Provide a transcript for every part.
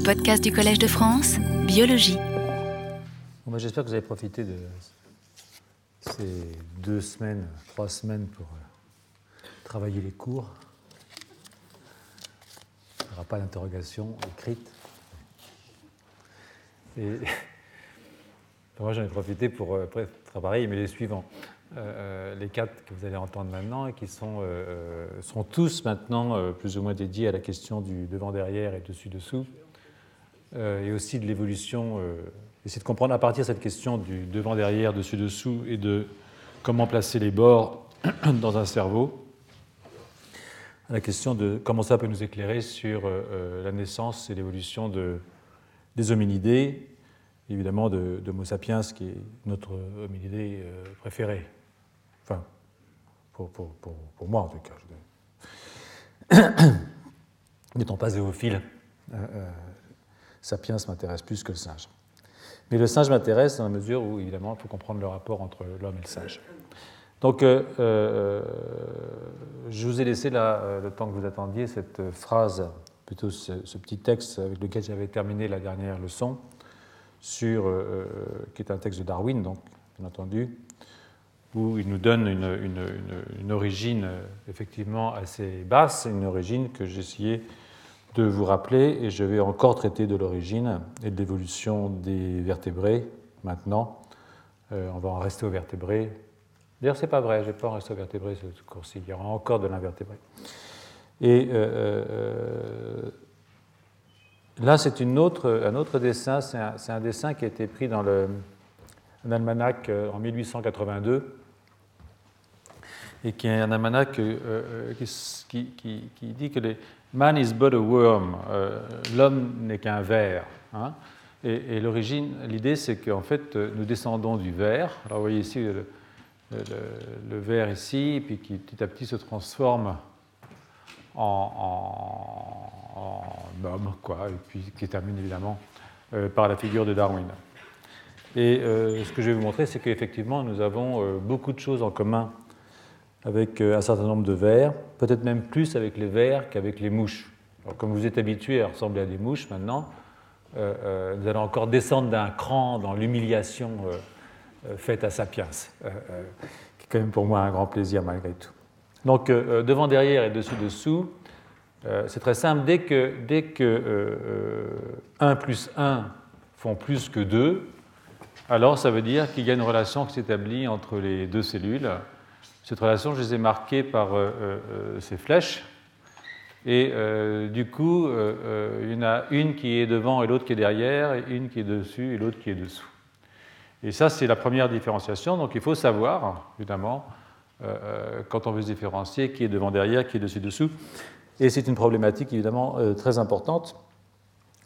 Les podcasts du Collège de France, biologie. Ben, J'espère que vous avez profité de ces deux semaines, trois semaines pour euh, travailler les cours. Il n'y aura pas d'interrogation écrite. Moi, j'en ai profité pour euh, travailler, mais les suivants. Euh, les quatre que vous allez entendre maintenant et qui sont, sont tous maintenant plus ou moins dédiés à la question du devant-derrière et dessus-dessous, et aussi de l'évolution, essayer de comprendre à partir de cette question du devant-derrière, dessus-dessous et de comment placer les bords dans un cerveau, la question de comment ça peut nous éclairer sur la naissance et l'évolution de, des hominidés, évidemment de, de Homo sapiens, qui est notre hominidé préféré. Enfin, pour, pour, pour, pour moi en tout cas. N'étant pas zoophile, euh, euh, Sapiens m'intéresse plus que le singe. Mais le singe m'intéresse dans la mesure où, évidemment, il faut comprendre le rapport entre l'homme et le singe. Donc, euh, euh, je vous ai laissé là, euh, le temps que vous attendiez, cette phrase, plutôt ce, petit texte avec lequel j'avais terminé la dernière leçon, sur, euh, qui est un texte de Darwin, donc, bien entendu, où il nous donne une, une, origine effectivement assez basse, une origine que essayé de vous rappeler, et je vais encore traiter de l'origine et de l'évolution des vertébrés maintenant. Euh, on va en rester aux vertébrés. D'ailleurs, c'est pas vrai, je n'ai pas en resté aux vertébrés ce cours-ci, il y aura encore de l'invertébré. Et euh, euh, là, c'est un autre dessin, c'est un, dessin qui a été pris dans un almanach en 1882 et qui est un almanach qui, dit que les man is but a worm, euh, l'homme n'est qu'un ver. Hein, et, l'origine, l'idée, c'est qu'en fait, nous descendons du ver. Alors, vous voyez ici le, le, ver ici, puis qui petit à petit se transforme en, homme, quoi, et puis qui termine évidemment euh, par la figure de Darwin. Et euh, ce que je vais vous montrer, c'est qu'effectivement, nous avons euh, beaucoup de choses en commun avec euh, un certain nombre de vers, peut-être même plus avec les vers qu'avec les mouches. Alors, comme vous êtes habitué à ressembler à des mouches maintenant, euh, euh, nous allons encore descendre d'un cran dans l'humiliation euh, faite à Sapiens, qui est quand même pour moi un grand plaisir malgré tout. Donc devant, derrière et dessus, dessous, c'est très simple. Dès que, dès que 1 plus 1 font plus que 2, alors ça veut dire qu'il y a une relation qui s'établit entre les deux cellules cette relation, je les ai marquées par euh, euh, ces flèches. Et euh, du coup, euh, il y en a une qui est devant et l'autre qui est derrière, et une qui est dessus et l'autre qui est dessous. Et ça, c'est la première différenciation. Donc il faut savoir, évidemment, quand on veut se différencier, qui est devant, derrière, qui est dessus, dessous. Et c'est une problématique, évidemment, très importante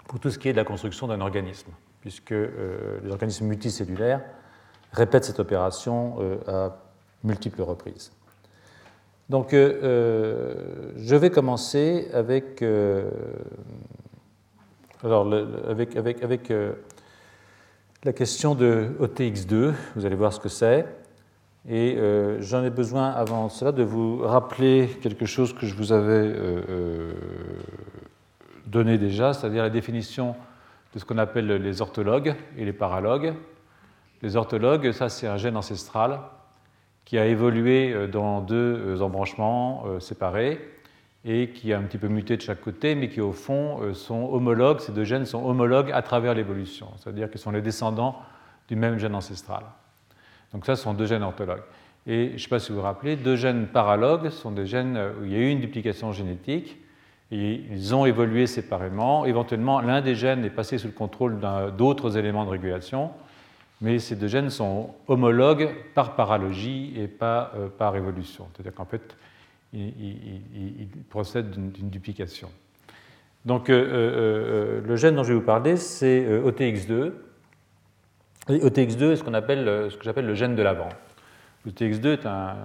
pour tout ce qui est de la construction d'un organisme, puisque les organismes multicellulaires répètent cette opération à multiples reprises. Donc, euh, euh, je vais commencer avec, euh, alors, avec, avec, avec la question de OTX2. Vous allez voir ce que c'est. Et j'en ai besoin avant cela de vous rappeler quelque chose que je vous avais donné déjà, c'est-à-dire la définition de ce qu'on appelle les orthologues et les paralogues. Les orthologues, ça c'est un gène ancestral qui a évolué dans deux embranchements séparés et qui a un petit peu muté de chaque côté, mais qui au fond sont homologues, ces deux gènes sont homologues à travers l'évolution, c'est-à-dire qu'ils sont les descendants du même gène ancestral. Donc ça, ce sont deux gènes orthologues. Et je ne sais pas si vous vous rappelez, deux gènes paralogues sont des gènes où il y a eu une duplication génétique, et ils ont évolué séparément. Éventuellement, l'un des gènes est passé sous le contrôle d'autres éléments de régulation, mais ces deux gènes sont homologues par paralogie et pas euh, par évolution. C'est-à-dire qu'en fait, ils, procèdent d'une duplication. Donc, euh, euh, le gène dont je vais vous parler, c'est OTX2. Et OTX2 est ce, qu'on appelle, que j'appelle le gène de l'avant. OTX2 est un,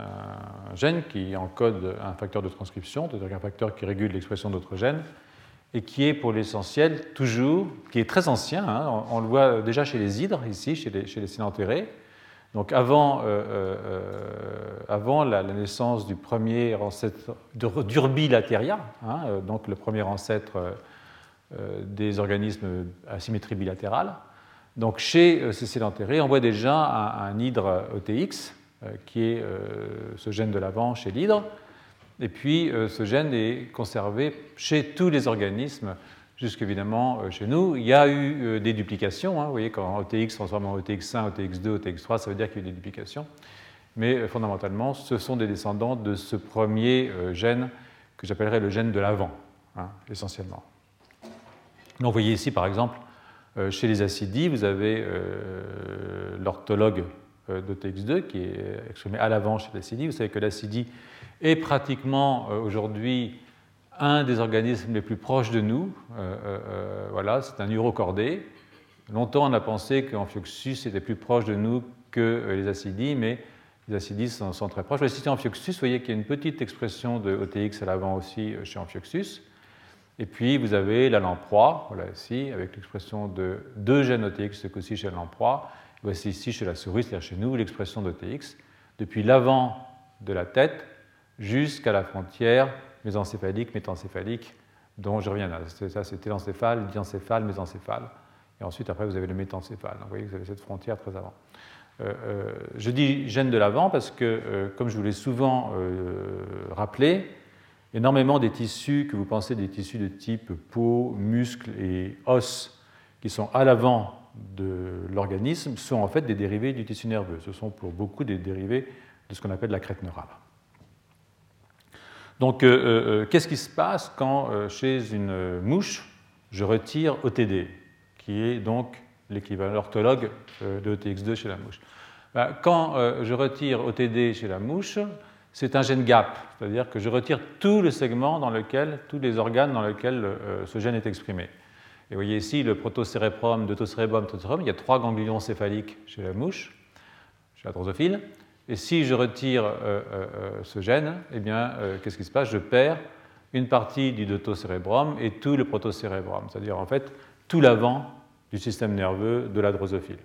gène qui encode un facteur de transcription, c'est-à-dire un facteur qui régule l'expression d'autres gènes, et qui est pour l'essentiel toujours, qui est très ancien, hein, on, le voit déjà chez les hydres, ici, chez les, cynanthérés. Donc avant, euh, euh, avant la, naissance du premier ancêtre d'Urbi lateria, hein, euh, donc le premier ancêtre des organismes à symétrie bilatérale. Donc chez ces enterrées, on voit déjà un hydre OTX, qui est ce gène de l'avant chez l'hydre. Et puis ce gène est conservé chez tous les organismes jusqu'évidemment euh, chez nous. Il y a eu euh, des duplications. Hein. vous voyez, quand OTX transforme en OTX1, OTX2, OTX3, ça veut dire qu'il y a eu des duplications. Mais euh, fondamentalement, ce sont des descendants de ce premier gène que j'appellerais le gène de l'avant, hein, essentiellement. Donc, vous voyez ici, par exemple, chez les acidies, vous avez l'orthologue d'OTX2 qui est exprimé à l'avant chez l'acidie. Vous savez que l'acidie est pratiquement aujourd'hui un des organismes les plus proches de nous. Euh, euh, euh, voilà, c'est un urocordé. Longtemps, on a pensé qu'Amphioxus était plus proche de nous que les acidies, mais les acidies sont, très proches. Voici Amphioxus, vous voyez qu'il y a une petite expression de OTX à l'avant aussi chez Amphioxus. Et puis, vous avez la lamproie, voilà ici, avec l'expression de deux gènes OTX, ce coup-ci chez la lamproie. Voici ici chez la souris, c'est-à-dire chez nous, l'expression d'OTX, depuis l'avant de la tête jusqu'à la frontière mésencéphalique, métencéphalique, dont je reviens là. Ça, c'est télencéphale, diencéphale, mésencéphale. Et ensuite, après, vous avez le métencéphale. vous voyez, vous avez cette frontière très avant. Euh, euh, je dis gène de l'avant parce que, euh, comme je vous l'ai souvent rappelé, énormément des tissus que vous pensez des tissus de type peau, muscles et os qui sont à l'avant de l'organisme sont en fait des dérivés du tissu nerveux. Ce sont pour beaucoup des dérivés de ce qu'on appelle la crête neurale. Donc, euh, euh, euh, qu'est-ce qui se passe quand, chez une mouche, je retire OTD, qui est donc l'équivalent orthologue de OTX2 chez la mouche ben, Quand je retire OTD chez la mouche, c'est un gène gap, c'est-à-dire que je retire tout le segment dans lequel, tous les organes dans lesquels ce gène est exprimé. Et vous voyez ici le protocérébrum, deutocérébrum, il y a trois ganglions céphaliques chez la mouche, chez la drosophile. Et si je retire euh, euh, euh, ce gène, eh bien, qu'est-ce qui se passe? Je perds une partie du deutocérébrum et tout le protocérébrum, c'est-à-dire en fait tout l'avant du système nerveux de la drosophile.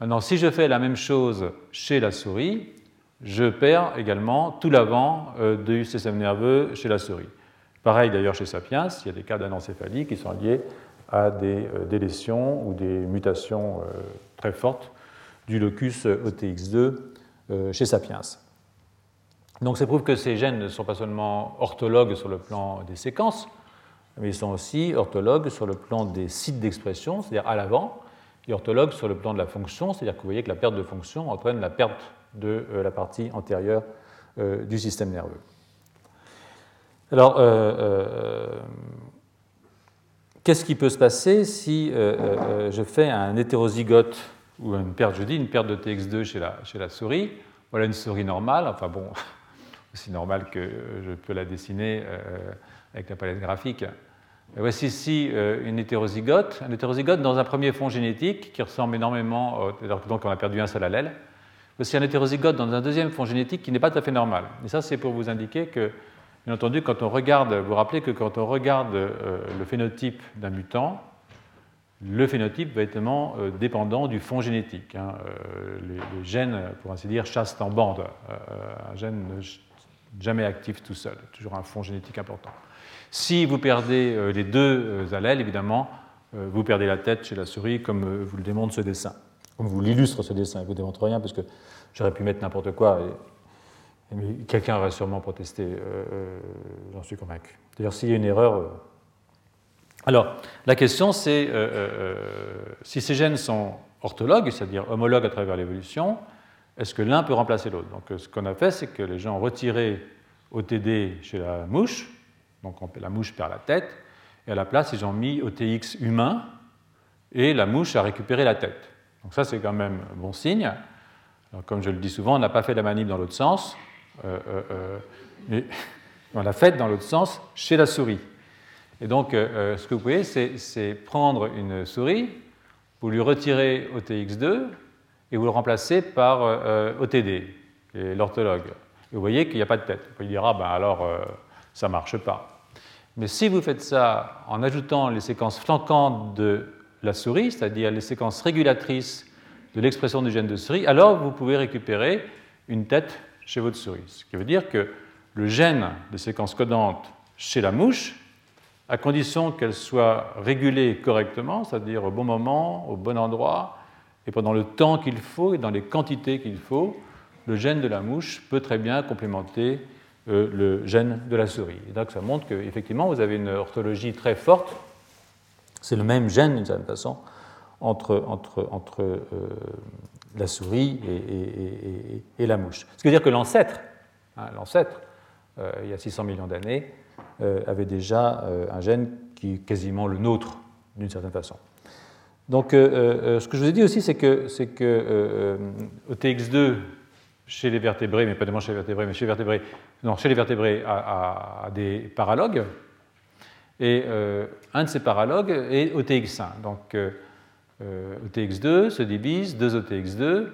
Maintenant, si je fais la même chose chez la souris, je perds également tout l'avant du système nerveux chez la souris. Pareil d'ailleurs chez Sapiens, il y a des cas d'anencéphalie qui sont liés à des délétions ou des mutations très fortes du locus OTX2 euh, chez Sapiens. Donc ça prouve que ces gènes ne sont pas seulement orthologues sur le plan des séquences, mais ils sont aussi orthologues sur le plan des sites d'expression, c'est-à-dire à, l'avant, et orthologues sur le plan de la fonction, c'est-à-dire que vous voyez que la perte de fonction entraîne la perte de euh, la partie antérieure euh, du système nerveux. Alors, qu'est-ce qui peut se passer si je fais un hétérozygote ou une perte, je dis, une perte de TX2 chez la, souris. Voilà une souris normale, enfin bon, aussi normale que je peux la dessiner euh, avec la palette graphique. voici ici euh, une hétérozygote, un hétérozygote dans un premier fond génétique qui ressemble énormément, donc on a perdu un seul allèle. Voici un hétérozygote dans un deuxième fond génétique qui n'est pas tout à fait normal. Et ça, c'est pour vous indiquer que, bien entendu, quand on regarde, vous vous rappelez que quand on regarde euh, le phénotype d'un mutant, le phénotype va être euh, dépendant du fond génétique. Hein. Euh, les, gènes, pour ainsi dire, chassent en bande. Euh, un gène jamais actif tout seul, toujours un fond génétique important. Si vous perdez les deux allèles, évidemment, vous perdez la tête chez la souris, comme vous le démontre ce dessin. Comme vous l'illustre ce dessin, il ne vous démontre rien, parce que j'aurais pu mettre n'importe quoi, et, quelqu'un aurait sûrement protesté, j'en suis convaincu. D'ailleurs, s'il y a une erreur, alors, la question c'est euh, euh, euh, si ces gènes sont orthologues, c'est-à-dire homologues à travers l'évolution, est-ce que l'un peut remplacer l'autre? Donc, ce qu'on a fait, c'est que les gens ont retiré OTD chez la mouche, donc la mouche perd la tête, et à la place, ils ont mis OTX humain, et la mouche a récupéré la tête. Donc, ça, c'est quand même bon signe. comme je le dis souvent, on n'a pas fait la manip dans l'autre sens, mais on l'a fait dans l'autre sens chez la souris. Et donc, euh, euh, ce que vous pouvez, c'est prendre une souris, vous lui retirez OTX2 et vous le remplacez par euh, OTD, l'orthologue. Vous voyez qu'il n'y a pas de tête. Vous pouvez dire, ah ben alors, ça ne marche pas. Mais si vous faites ça en ajoutant les séquences flanquantes de la souris, c'est-à-dire les séquences régulatrices de l'expression du gène de souris, alors vous pouvez récupérer une tête chez votre souris. Ce qui veut dire que le gène de séquence codante chez la mouche à condition qu'elle soit régulée correctement, c'est-à-dire au bon moment, au bon endroit, et pendant le temps qu'il faut et dans les quantités qu'il faut, le gène de la mouche peut très bien complémenter euh, le gène de la souris. Et donc ça montre qu'effectivement, vous avez une orthologie très forte. C'est le même gène, d'une certaine façon, entre, entre, entre euh, la souris et, la mouche. Ce qui veut dire que l'ancêtre, hein, l'ancêtre, euh, il y a 600 millions d'années, avait déjà un gène qui est quasiment le nôtre, d'une certaine façon. Donc, ce que je vous ai dit aussi, c'est que, c'est que ETX2 chez les vertébrés, mais pas tellement chez les vertébrés, mais chez les vertébrés, non, chez les vertébrés, a, des paralogues. Et euh, un de ces paralogues est OTX1. Donc euh, OTX2 euh, se divise, deux OTX2,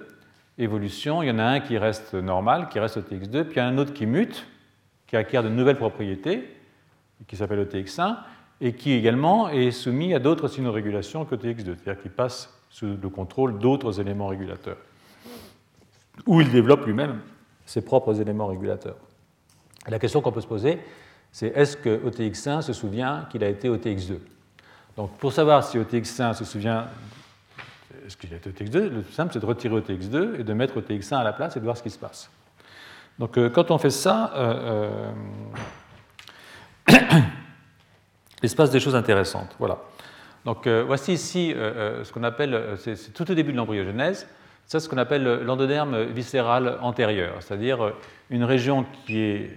évolution, il y en a un qui reste normal, qui reste OTX2, puis il y en a un autre qui mute, qui acquiert de nouvelles propriétés, qui s'appelle OTX1, et qui également est soumis à d'autres sinorégulations qu'OTX2, c'est-à-dire qui passe sous le contrôle d'autres éléments régulateurs où il développe lui-même ses propres éléments régulateurs. la question qu'on peut se poser, c'est est-ce que OTX1 se souvient qu'il a été OTX2 Donc pour savoir si OTX1 se souvient est-ce qu'il a été OTX2, le plus simple c'est de retirer OTX2 et de mettre OTX1 à la place et de voir ce qui se passe. Donc euh, quand on fait ça, euh, euh, il se passe des choses intéressantes. Voilà. Donc voici ici ce qu'on appelle, c'est tout au début de l'embryogenèse, c'est ce qu'on appelle l'endoderme viscéral antérieur, c'est-à-dire une région qui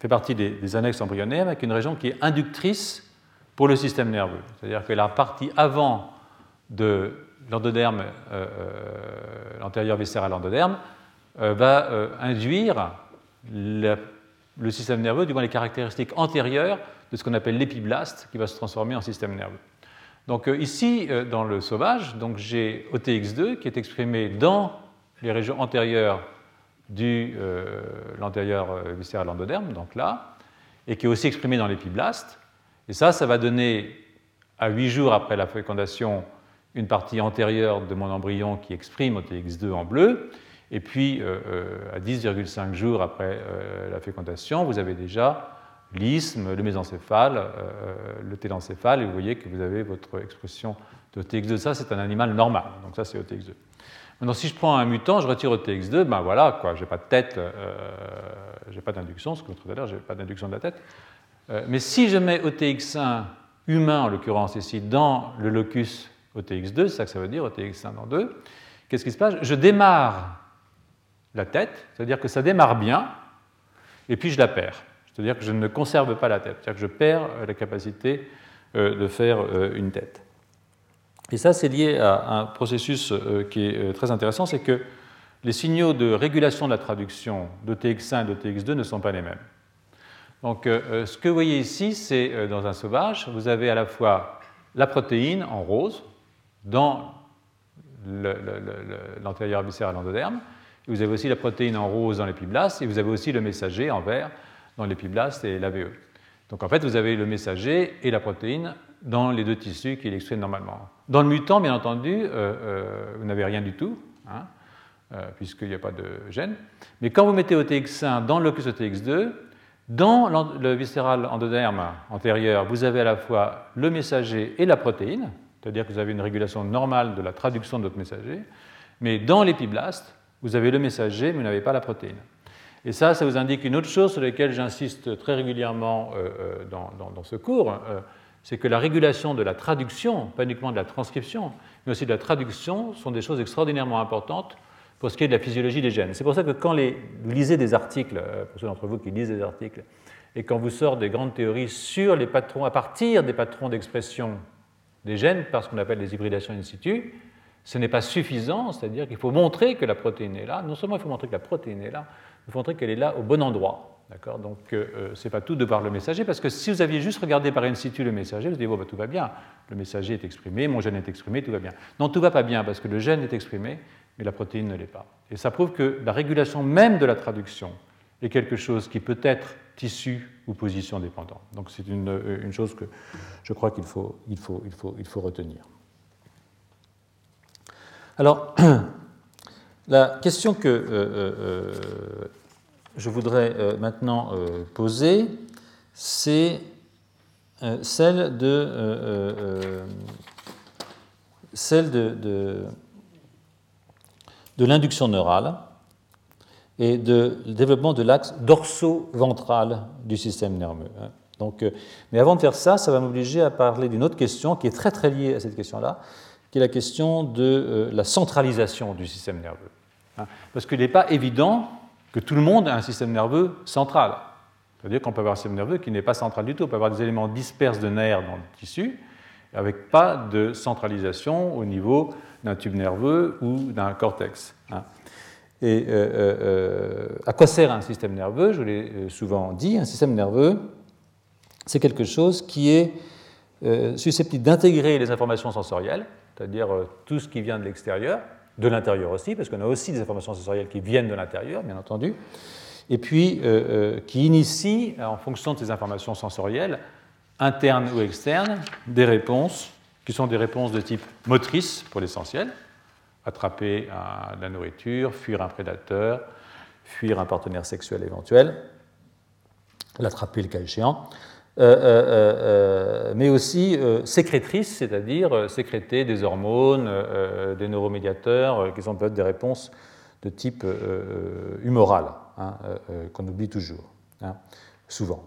fait partie des, annexes embryonnaires, avec une région qui est inductrice pour le système nerveux. C'est-à-dire que la partie avant de l'endoderme, euh, euh, l'antérieur viscéral endoderme, euh, va induire le système nerveux, du moins les caractéristiques antérieures de ce qu'on appelle l'épiblaste, qui va se transformer en système nerveux. Donc euh, ici, euh, dans le sauvage, j'ai OTX2 qui est exprimé dans les régions antérieures de euh, l'antérieur viscéral endoderme, donc là, et qui est aussi exprimé dans l'épiblaste. Et ça, ça va donner à 8 jours après la fécondation une partie antérieure de mon embryon qui exprime OTX2 en bleu. Et puis, à 10,5 jours après la fécondation, vous avez déjà l'isthme, le mésencéphale, euh, le télencéphale, et vous voyez que vous avez votre expression de OTX2. Ça, c'est un animal normal, donc ça, c'est OTX2. Maintenant, si je prends un mutant, je retire OTX2, ben voilà, quoi, j'ai pas de tête, euh, j'ai pas d'induction, ce que tout à l'heure, j'ai pas d'induction de la tête. Euh, mais si je mets OTX1 humain, en l'occurrence ici, dans le locus OTX2, c'est ça que ça veut dire, OTX1 dans 2, qu'est-ce qui se passe? Je démarre la tête, c'est-à-dire que ça démarre bien, et puis je la perds. C'est-à-dire que je ne conserve pas la tête, c'est-à-dire que je perds euh, la capacité euh, de faire euh, une tête. Et ça, c'est lié à un processus qui est très intéressant, c'est que les signaux de régulation de la traduction de TX1 et de TX2 ne sont pas les mêmes. Donc, ce que vous voyez ici, c'est dans un sauvage, vous avez à la fois la protéine en rose dans l'antérieur viscéral endoderme, vous avez aussi la protéine en rose dans l'épiblaste, et vous avez aussi le messager en vert dans l'épiblaste et l'AVE. Donc en fait, vous avez le messager et la protéine dans les deux tissus qu'il exprime normalement. Dans le mutant, bien entendu, euh, euh, vous n'avez rien du tout, hein, euh, puisqu'il n'y a pas de gène. Mais quand vous mettez OTX1 dans locus OTX2, dans le viscéral endoderme antérieur, vous avez à la fois le messager et la protéine, c'est-à-dire que vous avez une régulation normale de la traduction de votre messager, mais dans l'épiblaste, vous avez le messager, mais vous n'avez pas la protéine. Et ça, ça vous indique une autre chose sur laquelle j'insiste très régulièrement euh, euh, dans, ce cours, euh, c'est que la régulation de la traduction, pas uniquement de la transcription, mais aussi de la traduction, sont des choses extraordinairement importantes pour ce qui est de la physiologie des gènes. C'est pour ça que quand vous lisez des articles, pour ceux d'entre vous qui lisent des articles, et quand vous sortez des grandes théories sur les patrons, à partir des patrons d'expression des gènes, par ce qu'on appelle les hybridations in situ, ce n'est pas suffisant, c'est-à-dire qu'il faut montrer que la protéine est là. Non seulement il faut montrer que la protéine est là, il faut montrer qu'elle est là au bon endroit. D'accord? Donc, euh, euh, ce n'est pas tout de voir le messager, parce que si vous aviez juste regardé par in situ le messager, vous dites, bon, bah, tout va bien, le messager est exprimé, mon gène est exprimé, tout va bien. Non, tout va pas bien, parce que le gène est exprimé, mais la protéine ne l'est pas. Et ça prouve que la régulation même de la traduction est quelque chose qui peut être tissu ou position dépendant. Donc, c'est une, euh, une, chose que je crois qu'il faut, il faut, il faut, il faut retenir. Alors, la question que je voudrais euh, maintenant euh, poser, c'est celle de, l'induction neurale et de développement de l'axe dorso-ventral du système nerveux. Hein. Mais avant de faire ça, ça va m'obliger à parler d'une autre question qui est très très liée à cette question-là, qui est la question de la centralisation du système nerveux. Hein. Parce qu'il n'est pas évident que tout le monde a un système nerveux central. C'est-à-dire qu'on peut avoir un système nerveux qui n'est pas central du tout. On peut avoir des éléments disperses de nerfs dans le tissu, avec pas de centralisation au niveau d'un tube nerveux ou d'un cortex. Hein. Et euh, euh, euh, à quoi sert un système nerveux? Je l'ai souvent dit, un système nerveux, c'est quelque chose qui est susceptible d'intégrer les informations sensorielles, c'est-à-dire tout ce qui vient de l'extérieur, de l'intérieur aussi, parce qu'on a aussi des informations sensorielles qui viennent de l'intérieur, bien entendu, et puis euh, euh, qui initie, en fonction de ces informations sensorielles, internes ou externes, des réponses qui sont des réponses de type motrice pour l'essentiel, attraper la nourriture, fuir un prédateur, fuir un partenaire sexuel éventuel, l'attraper le cas échéant, euh, euh, euh, mais aussi sécrétrices, c'est-à-dire sécréter des hormones, des neuromédiateurs, qui sont peut-être des réponses de type humoral, hein, qu'on oublie toujours, hein, souvent.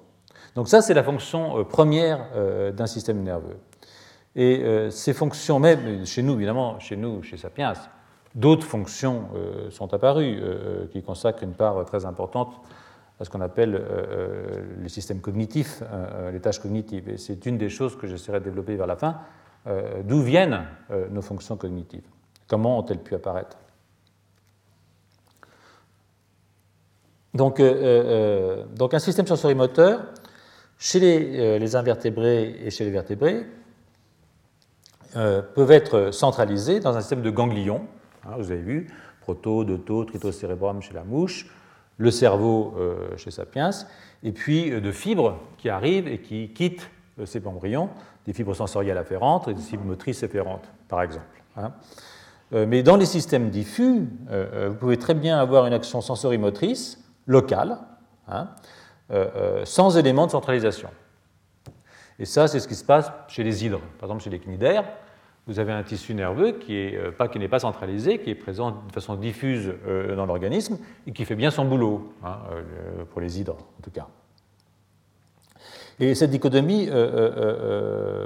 Donc ça, c'est la fonction première d'un système nerveux. Et ces fonctions, même chez nous, évidemment, chez nous, chez Sapiens, d'autres fonctions sont apparues qui consacrent une part très importante à ce qu'on appelle euh, euh, les systèmes cognitifs, euh, les tâches cognitives. Et c'est une des choses que j'essaierai de développer vers la fin. D'où viennent nos fonctions cognitives? Comment ont-elles pu apparaître? Donc, donc, un système sensorimoteur, chez les, invertébrés et chez les vertébrés, peuvent être centralisés dans un système de ganglions. Hein, vous avez vu, proto, doto, tritocérébrum chez la mouche, le cerveau euh, chez Sapiens, et puis euh, de fibres qui arrivent et qui quittent euh, ces embryons, des fibres sensorielles afférentes et des fibres motrices afférentes, par exemple. Hein. Mais dans les systèmes diffus, vous pouvez très bien avoir une action sensorimotrice locale, hein, sans élément de centralisation. Et ça, c'est ce qui se passe chez les hydres. Par exemple, chez les cnidaires, vous avez un tissu nerveux qui n'est euh, pas, centralisé, qui est présent de façon diffuse euh, dans l'organisme et qui fait bien son boulot, hein, euh, pour les hydres en tout cas. Et cette dichotomie,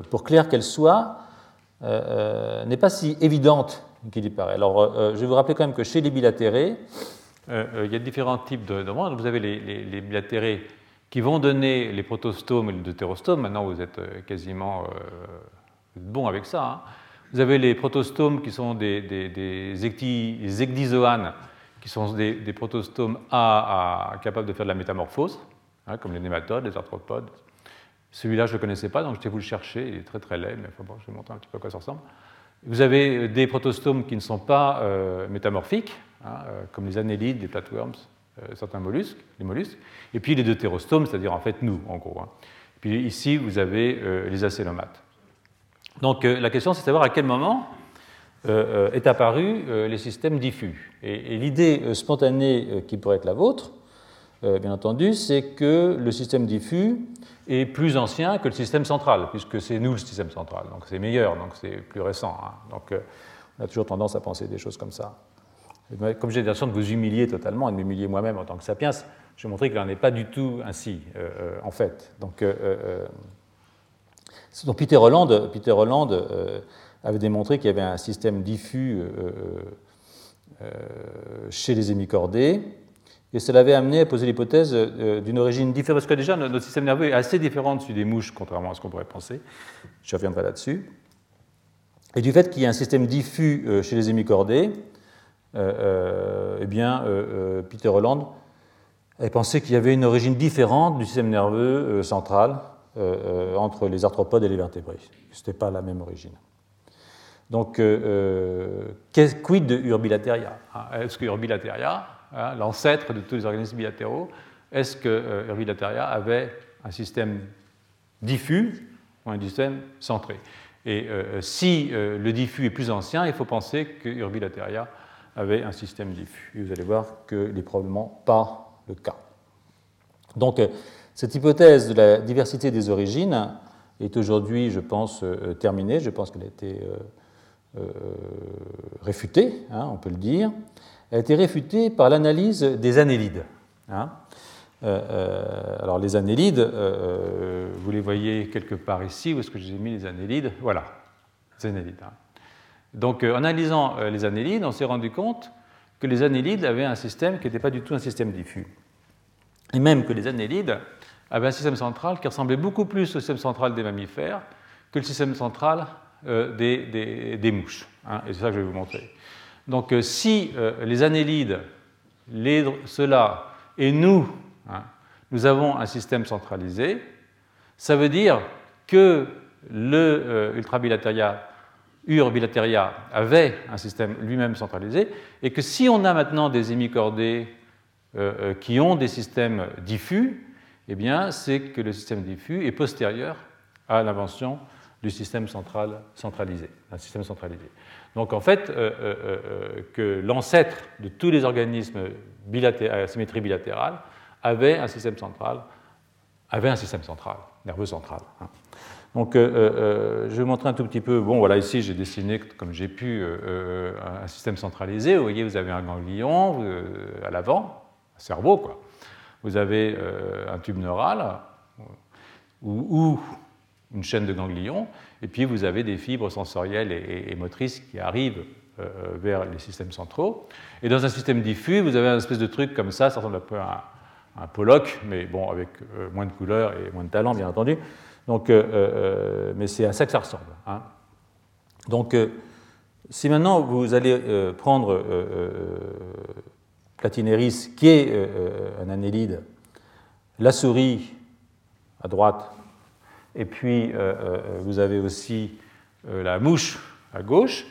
pour clair qu'elle soit, n'est pas si évidente qu'il y paraît. Alors, je vais vous rappeler quand même que chez les bilatérés, il y a différents types de, Vous avez les, bilatérés qui vont donner les protostomes et les deutérostomes. Maintenant, vous êtes quasiment bon avec ça. Hein. Vous avez les protostomes qui sont des, des, qui sont des, protostomes capables de faire de la métamorphose, hein, comme les nématodes, les arthropodes. Celui-là, je ne le connaissais pas, donc je vais vous le chercher. Il est très très laid, mais bon, je vais vous montrer un petit peu à quoi ça ressemble. Vous avez euh, des protostomes qui ne sont pas euh, métamorphiques, hein, euh, comme les annélides, les flatworms, certains mollusques, les mollusques. Et puis les deutérostomes, c'est-à-dire en fait nous, en gros. Hein. Puis ici, vous avez les acélomates. Donc euh, la question, c'est de savoir à quel moment euh, euh, est apparu les systèmes diffus. Et, l'idée spontanée qui pourrait être la vôtre, bien entendu, c'est que le système diffus est plus ancien que le système central, puisque c'est nous le système central, donc c'est meilleur, donc c'est plus récent. Hein. Donc on a toujours tendance à penser des choses comme ça. Comme j'ai l'intention de vous humilier totalement et de m'humilier moi-même en tant que sapiens, je vais montrer qu'il n'en est pas du tout ainsi, en fait. Donc donc Peter Holland, Peter Holland euh, avait démontré qu'il y avait un système diffus euh, euh, chez les hémicordés, et cela avait amené à poser l'hypothèse d'une origine différente, parce que déjà notre système nerveux est assez différent de celui des mouches, contrairement à ce qu'on pourrait penser. Je reviendrai là-dessus. Et du fait qu'il y a un système diffus chez les hémicordés, eh bien, Peter Holland avait pensé qu'il y avait une origine différente du système nerveux central, euh, euh, entre les arthropodes et les vertébrés. Ce n'était pas la même origine. Donc, euh, quid de Urbilateria? Hein, Est-ce que Urbilateria, hein, l'ancêtre de tous les organismes bilatéraux, est-ce que Urbilateria avait un système diffus ou un système centré? Et si le diffus est plus ancien, il faut penser que Urbilateria avait un système diffus. Et vous allez voir que n'est probablement pas le cas. Donc, cette hypothèse de la diversité des origines est aujourd'hui, je pense, terminée. Je pense qu'elle a été réfutée, hein, on peut le dire. Elle a été réfutée par l'analyse des annélides. Hein. alors les annélides, vous les voyez quelque part ici, où est-ce que j'ai mis les annélides? Voilà, les annélides. Hein. Donc en analysant les annélides, on s'est rendu compte que les annélides avaient un système qui n'était pas du tout un système diffus. Et même que les annélides avaient un système central qui ressemblait beaucoup plus au système central des mammifères que le système central euh, des, mouches. Hein, et c'est ça que je vais vous montrer. Donc euh, si euh, les annélides, ceux-là, et nous, hein, nous avons un système centralisé, ça veut dire que le ultrabilatéria Ur bilateria avait un système lui-même centralisé, et que si on a maintenant des hémicordés qui ont des systèmes diffus, eh bien, c'est que le système diffus est postérieur à l'invention du système central centralisé, un système centralisé. Donc en fait, euh, que l'ancêtre de tous les organismes à symétrie bilatérale avait un système central, avait un système central, nerveux central. Hein. Donc, euh, euh, euh, je vais montrer un tout petit peu. Bon, voilà, ici, j'ai dessiné, comme j'ai pu, un système centralisé. Vous voyez, vous avez un ganglion à l'avant, cerveau, quoi. Vous avez un tube neural ou, une chaîne de ganglions, et puis vous avez des fibres sensorielles et, motrices qui arrivent vers les systèmes centraux. Et dans un système diffus, vous avez un espèce de truc comme ça, ça ressemble un peu à un, Pollock, mais bon, avec moins de couleurs et moins de talent, bien entendu. Donc, euh, euh, mais c'est à ça que ça ressemble. Hein. Donc, euh, si maintenant vous allez prendre Platineris, qui est un annélide, la souris à droite, et puis vous avez aussi la mouche à gauche,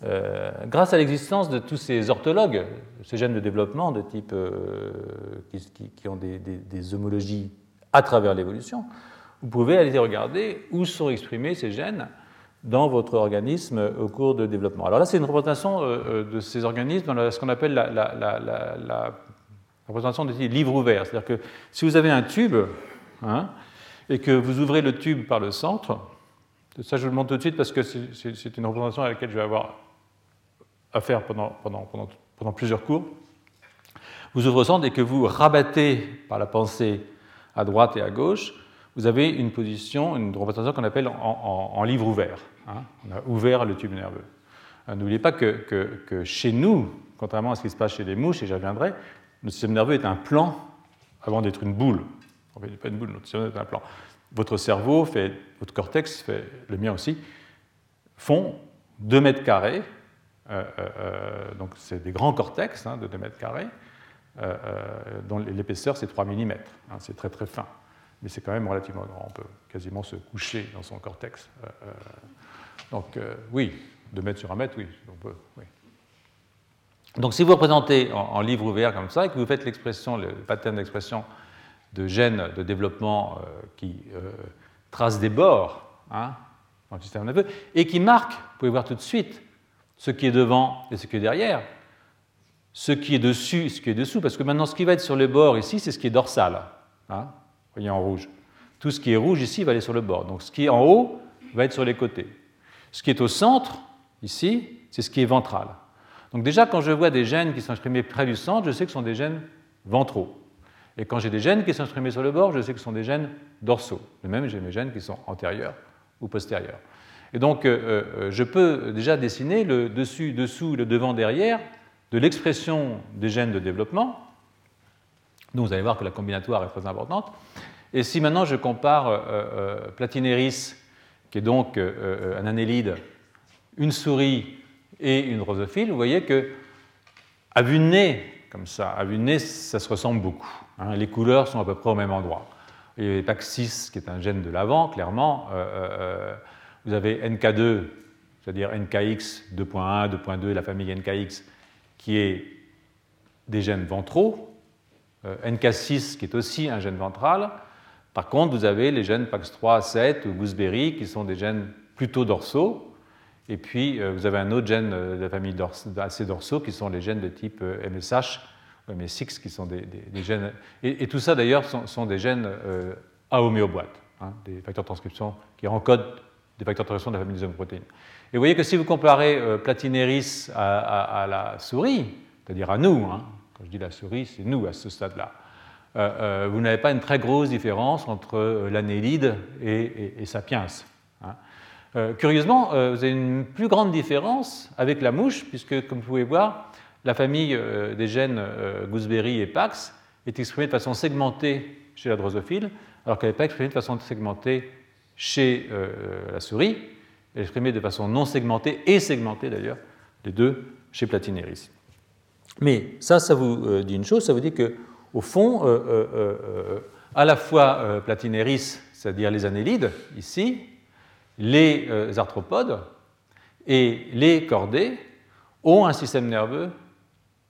grâce à l'existence de tous ces orthologues, ces gènes de développement de type qui, ont des homologies à travers l'évolution, vous pouvez aller regarder où sont exprimés ces gènes dans votre organisme au cours de développement. Alors là, c'est une représentation euh, euh, de ces organismes dans ce qu'on appelle la, représentation de livre ouvert. C'est-à-dire que si vous avez un tube hein, et que vous ouvrez le tube par le centre, ça je le montre tout de suite parce que c'est une représentation à laquelle je vais avoir affaire pendant, pendant, plusieurs cours, vous ouvrez le centre et que vous rabattez par la pensée à droite et à gauche, vous avez une position, une représentation qu'on appelle en, livre ouvert. Hein. On a ouvert le tube nerveux. Euh, n'oubliez pas que, chez nous, contrairement à ce qui se passe chez les mouches, et j'y reviendrai, le système nerveux est un plan avant d'être une boule. En fait, pas une boule, notre système nerveux est un plan. Votre cerveau, fait, votre cortex, fait, le mien aussi, font 2 mètres carrés. Euh, euh, donc, c'est des grands cortex hein, de 2 mètres carrés, dont l'épaisseur, c'est 3 mm. Hein, c'est très, très fin mais c'est quand même relativement grand. On peut quasiment se coucher dans son cortex. Euh, euh, donc euh, oui, 2 mètres sur 1 mètre, oui, on peut. Donc si vous représentez en, livre ouvert comme ça et que vous faites l'expression, le pattern d'expression de gènes de développement qui tracent des bords hein, dans le système nerveux et qui marquent, vous pouvez voir tout de suite, ce qui est devant et ce qui est derrière, ce qui est dessus et ce qui est dessous, parce que maintenant ce qui va être sur les bords ici, c'est ce qui est dorsal. Hein, voyez en rouge. Tout ce qui est rouge ici va aller sur le bord. Donc ce qui est en haut va être sur les côtés. Ce qui est au centre, ici, c'est ce qui est ventral. Donc déjà, quand je vois des gènes qui sont exprimés près du centre, je sais que ce sont des gènes ventraux. Et quand j'ai des gènes qui sont exprimés sur le bord, je sais que ce sont des gènes dorsaux. De même, j'ai mes gènes qui sont antérieurs ou postérieurs. Et donc, euh, euh, je peux déjà dessiner le dessus, dessous, le devant, derrière de l'expression des gènes de développement donc vous allez voir que la combinatoire est très importante. Et si maintenant je compare euh, euh, qui est donc euh, un annélide, une souris et une rosophile, vous voyez que à vue de nez, comme ça, à vue de nez, ça se ressemble beaucoup. Hein. les couleurs sont à peu près au même endroit. Il y a PAX6, qui est un gène de l'avant, clairement. vous avez NK2, c'est-à-dire NKX 2.1, 2.2, la famille NKX, qui est des gènes ventraux, euh, NK6 qui est aussi un gène ventral. Par contre, vous avez les gènes PAX3, 7 ou gooseberry qui sont des gènes plutôt dorsaux. Et puis, euh, vous avez un autre gène de la famille assez dorsaux qui sont les gènes de type MSH ou MS6 qui sont des, gènes. Et, tout ça, d'ailleurs, sont, des gènes à homéoboîte. hein, des facteurs de transcription qui encodent des facteurs de transcription de la famille des homoprotéines. Et vous voyez que si vous comparez euh, Platineris à, la souris, c'est-à-dire à nous, hein, quand je dis la souris, c'est nous à ce stade-là, euh, euh, vous n'avez pas une très grosse différence entre l'annélide et, Sapiens. Hein. curieusement, vous avez une plus grande différence avec la mouche, puisque, comme vous pouvez voir, la famille des gènes Gooseberry et Pax est exprimée de façon segmentée chez la drosophile, alors qu'elle n'est pas exprimée de façon segmentée chez la souris exprimé de façon non segmentée et segmentée d'ailleurs, les deux chez Platineris. Mais ça, ça vous euh, dit une chose, ça vous dit que au fond, euh, euh, à la fois Platineris, c'est-à-dire les annélides, ici, les arthropodes et les cordés ont un système nerveux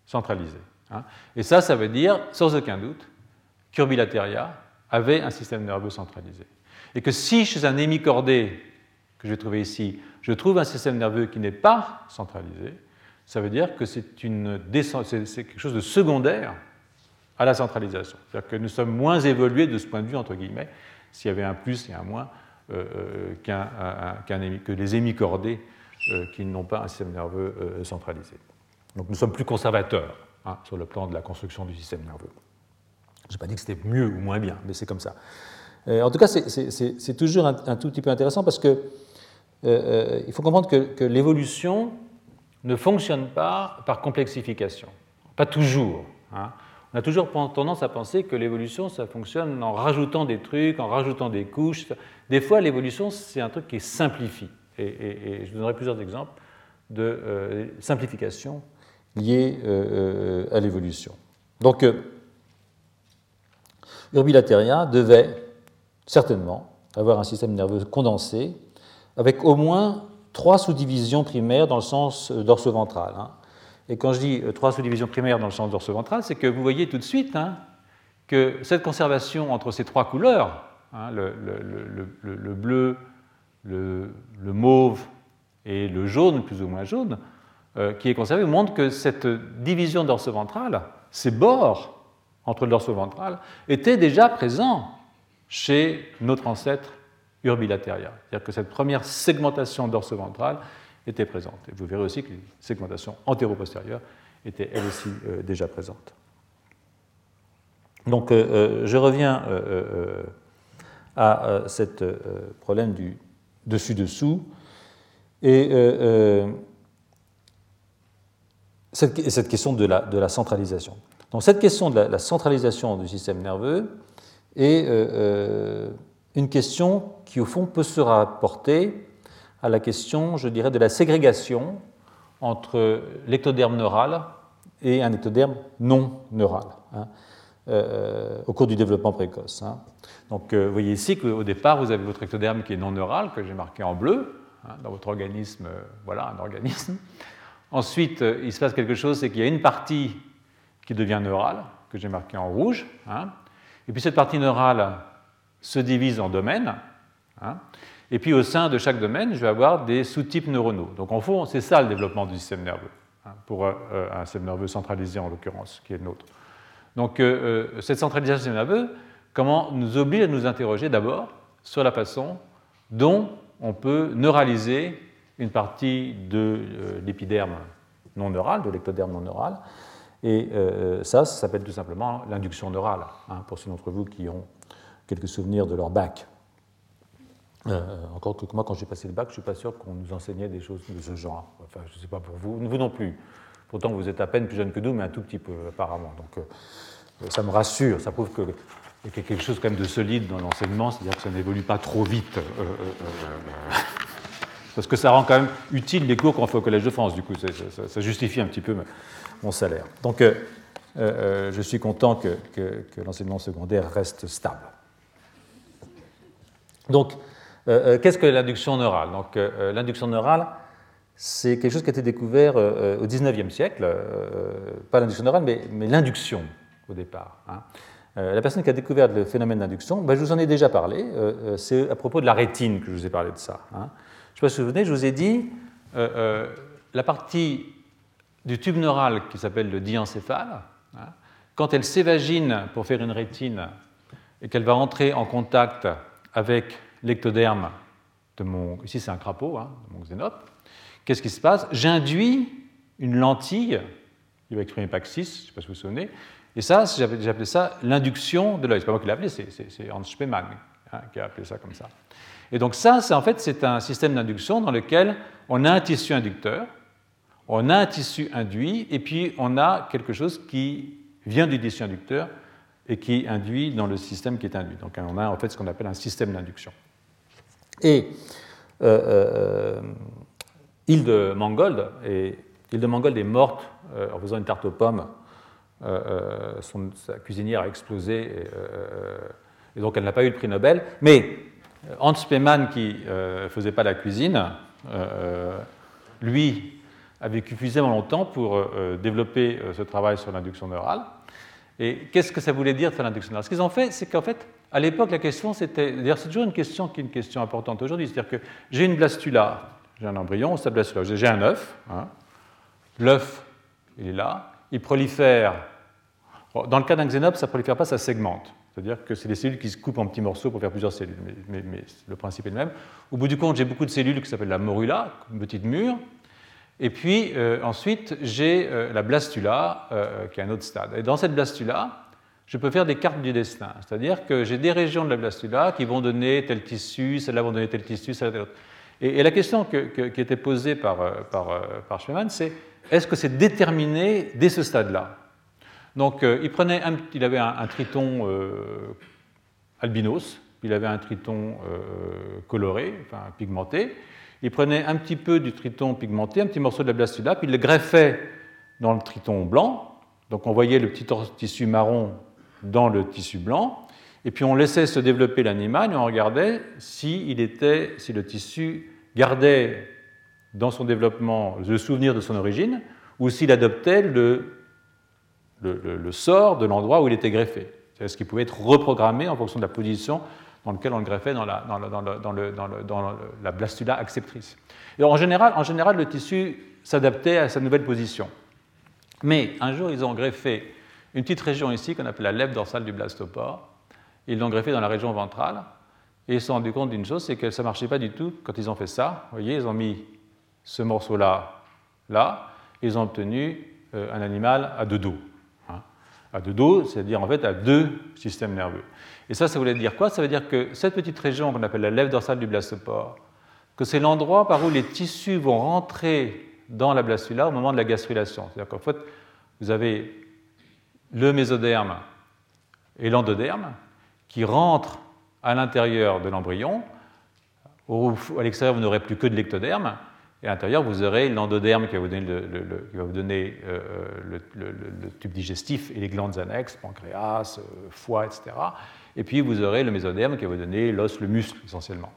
centralisé. Hein. Et ça, ça veut dire, sans aucun doute, qu'Urbilateria avait un système nerveux centralisé. Et que si chez un hémicordé, que je vais trouver ici, je trouve un système nerveux qui n'est pas centralisé, ça veut dire que c'est quelque chose de secondaire à la centralisation. C'est-à-dire que nous sommes moins évolués de ce point de vue, entre guillemets, s'il y avait un plus et un moins, euh, euh, que les hémicordés euh, qui n'ont pas un système nerveux centralisé. Donc nous sommes plus conservateurs hein, sur le plan de la construction du système nerveux. Je n'ai pas dit que c'était mieux ou moins bien, mais c'est comme ça. en tout cas, c'est toujours un, tout petit peu intéressant parce que il faut comprendre que, l'évolution ne fonctionne pas par complexification. Pas toujours. Hein. On a toujours tendance à penser que l'évolution, ça fonctionne en rajoutant des trucs, en rajoutant des couches. Des fois, l'évolution, c'est un truc qui simplifie. Et, je donnerai plusieurs exemples de euh, simplification liées à l'évolution. Donc, Urbilateria devait certainement avoir un système nerveux condensé avec au moins trois sous-divisions primaires dans le sens euh, dorso-ventral. Hein. Et quand je dis euh, trois sous-divisions primaires dans le sens dorso-ventral, c'est que vous voyez tout de suite hein, que cette conservation entre ces trois couleurs, hein, le, bleu, le, mauve et le jaune, plus ou moins jaune, euh, qui est conservée, montre que cette division dorso-ventrale, ces bords entre le dorso-ventral, étaient déjà présents chez notre ancêtre urbilateria. C'est-à-dire que cette première segmentation dorso-ventrale était présente. Et vous verrez aussi que les segmentations antéro-postérieures étaient elles aussi euh, déjà présentes. Donc euh, euh, je reviens à ce problème du dessus-dessous et cette, question de la, centralisation. Donc cette question de la centralisation du système nerveux est une question qui, au fond, peut se rapporter à la question, je dirais, de la ségrégation entre l'ectoderme neural et un ectoderme non neural hein, euh, au cours du développement précoce. Hein. Donc, euh, vous voyez ici qu'au départ, vous avez votre ectoderme qui est non neural, que j'ai marqué en bleu. Hein, dans votre organisme, euh, voilà un organisme. Ensuite, il se passe quelque chose, c'est qu'il y a une partie qui devient neurale, que j'ai marqué en rouge. Et puis cette partie neurale se divise en domaines. Et puis au sein de chaque domaine, je vais avoir des sous-types neuronaux. Donc en fond, c'est ça le développement du système nerveux, hein, pour euh, euh, un système nerveux centralisé en l'occurrence, qui est le nôtre. Donc euh, cette centralisation du système nerveux comment, nous oblige à nous interroger d'abord sur la façon dont on peut neuraliser une partie de l'épiderme non neural, de l'ectoderme non neural. Et ça, ça s'appelle tout simplement l'induction neurale, hein, pour ceux d'entre vous qui ont quelques souvenirs de leur bac. Euh, encore que moi, quand j'ai passé le bac, je ne suis pas sûr qu'on nous enseignait des choses de ce genre. Enfin, je ne sais pas pour vous, vous non plus. Pourtant, vous êtes à peine plus jeune que nous, mais un tout petit peu, apparemment. Donc, euh, ça me rassure, ça prouve qu'il y a quelque chose quand même de solide dans l'enseignement, c'est-à-dire que ça n'évolue pas trop vite. Euh, parce que ça rend quand même utile les cours qu'on fait au Collège de France, du coup, ça, justifie un petit peu mon salaire. Donc, je suis content que, que l'enseignement secondaire reste stable. Donc, qu'est-ce que l'induction neurale? Donc, euh, l'induction neurale, c'est quelque chose qui a été découvert au XIXe siècle, pas l'induction neurale, mais, l'induction au départ. Hein. la personne qui a découvert le phénomène d'induction, ben, je vous en ai déjà parlé, c'est à propos de la rétine que je vous ai parlé de ça. Hein. Je ne sais pas si vous vous souvenez, je vous ai dit, la partie du tube neural qui s'appelle le diencéphale, hein, quand elle s'évagine pour faire une rétine et qu'elle va entrer en contact avec l'ectoderme de mon. Ici, c'est un crapaud, hein, de mon xénope. Qu'est-ce qui se passe? J'induis une lentille, il va exprimer PAC 6, je ne sais pas si vous vous souvenez, et ça, j'appelais ça l'induction de l'œil. Ce n'est pas moi qui l'ai appelé, c'est Hans Spemann hein, qui a appelé ça comme ça. Et donc ça, en fait, c'est un système d'induction dans lequel on a un tissu inducteur, on a un tissu induit, et puis on a quelque chose qui vient du tissu inducteur et qui induit dans le système qui est induit. Donc on a en fait ce qu'on appelle un système d'induction. Et euh, euh, Hilde Mangold, et Hilde Mangold est morte euh, en faisant une tarte aux pommes. sa cuisinière a explosé et, donc elle n'a pas eu le prix Nobel. Mais Hans Spemann, qui ne faisait pas la cuisine, lui a vécu suffisamment longtemps pour développer ce travail sur l'induction neurale. Et qu'est-ce que ça voulait dire faire l'induction neurale? Ce qu'ils ont fait, c'est qu'en fait, à l'époque, la question, c'était. C'est toujours une question qui est une question importante aujourd'hui. C'est-à-dire que j'ai une blastula, j'ai un embryon, stade blastula, j'ai un œuf. Hein. L'œuf, il est là. Il prolifère. Dans le cas d'un xénope, ça ne prolifère pas, ça segmente. C'est-à-dire que c'est des cellules qui se coupent en petits morceaux pour faire plusieurs cellules, mais, mais le principe est le même. Au bout du compte, j'ai beaucoup de cellules qui s'appellent la morula, une petite mûre, et puis euh, ensuite, j'ai euh, la blastula, euh, qui est un autre stade. Et dans cette blastula, je peux faire des cartes du destin. C'est-à-dire que j'ai des régions de la blastula qui vont donner tel tissu, celles-là vont donner tel tissu, celle-là autre. Et, la question qui était posée par, par, par c'est est-ce que c'est déterminé dès ce stade-là? Donc, il, prenait il avait un, triton albinos, il avait un triton coloré, enfin pigmenté, il prenait un petit peu du triton pigmenté, un petit morceau de la blastula, puis il le greffait dans le triton blanc. Donc on voyait le petit tissu marron dans le tissu blanc, et puis on laissait se développer l'animal et on regardait si, il était, si le tissu gardait dans son développement le souvenir de son origine, ou s'il adoptait le, sort de l'endroit où il était greffé. C'est ce qui pouvait être reprogrammé en fonction de la position dans lequel on le greffait dans la, dans la blastula acceptrice. Et en, général, en général, le tissu s'adaptait à sa nouvelle position. Mais un jour, ils ont greffé une petite région ici qu'on appelle la lèvre dorsale du blastopore. Ils l'ont greffé dans la région ventrale. Et ils se sont rendus compte d'une chose, c'est que ça ne marchait pas du tout quand ils ont fait ça. Vous voyez, ils ont mis ce morceau-là, là, ils ont obtenu euh, un animal à deux dos. Hein. À deux dos, c'est-à-dire en fait à deux systèmes nerveux. Et ça, ça voulait dire quoi? Ça veut dire que cette petite région qu'on appelle la lèvre dorsale du blastopore, que c'est l'endroit par où les tissus vont rentrer dans la blastula au moment de la gastrulation. C'est-à-dire qu'en fait, vous avez le mésoderme et l'endoderme qui rentrent à l'intérieur de l'embryon. À l'extérieur, vous n'aurez plus que de l'ectoderme. Et à l'intérieur, vous aurez l'endoderme qui va vous donner, le, tube digestif et les glandes annexes, pancréas, euh, foie, etc. Et puis vous aurez le mésoderme qui va vous donner l'os, le muscle essentiellement.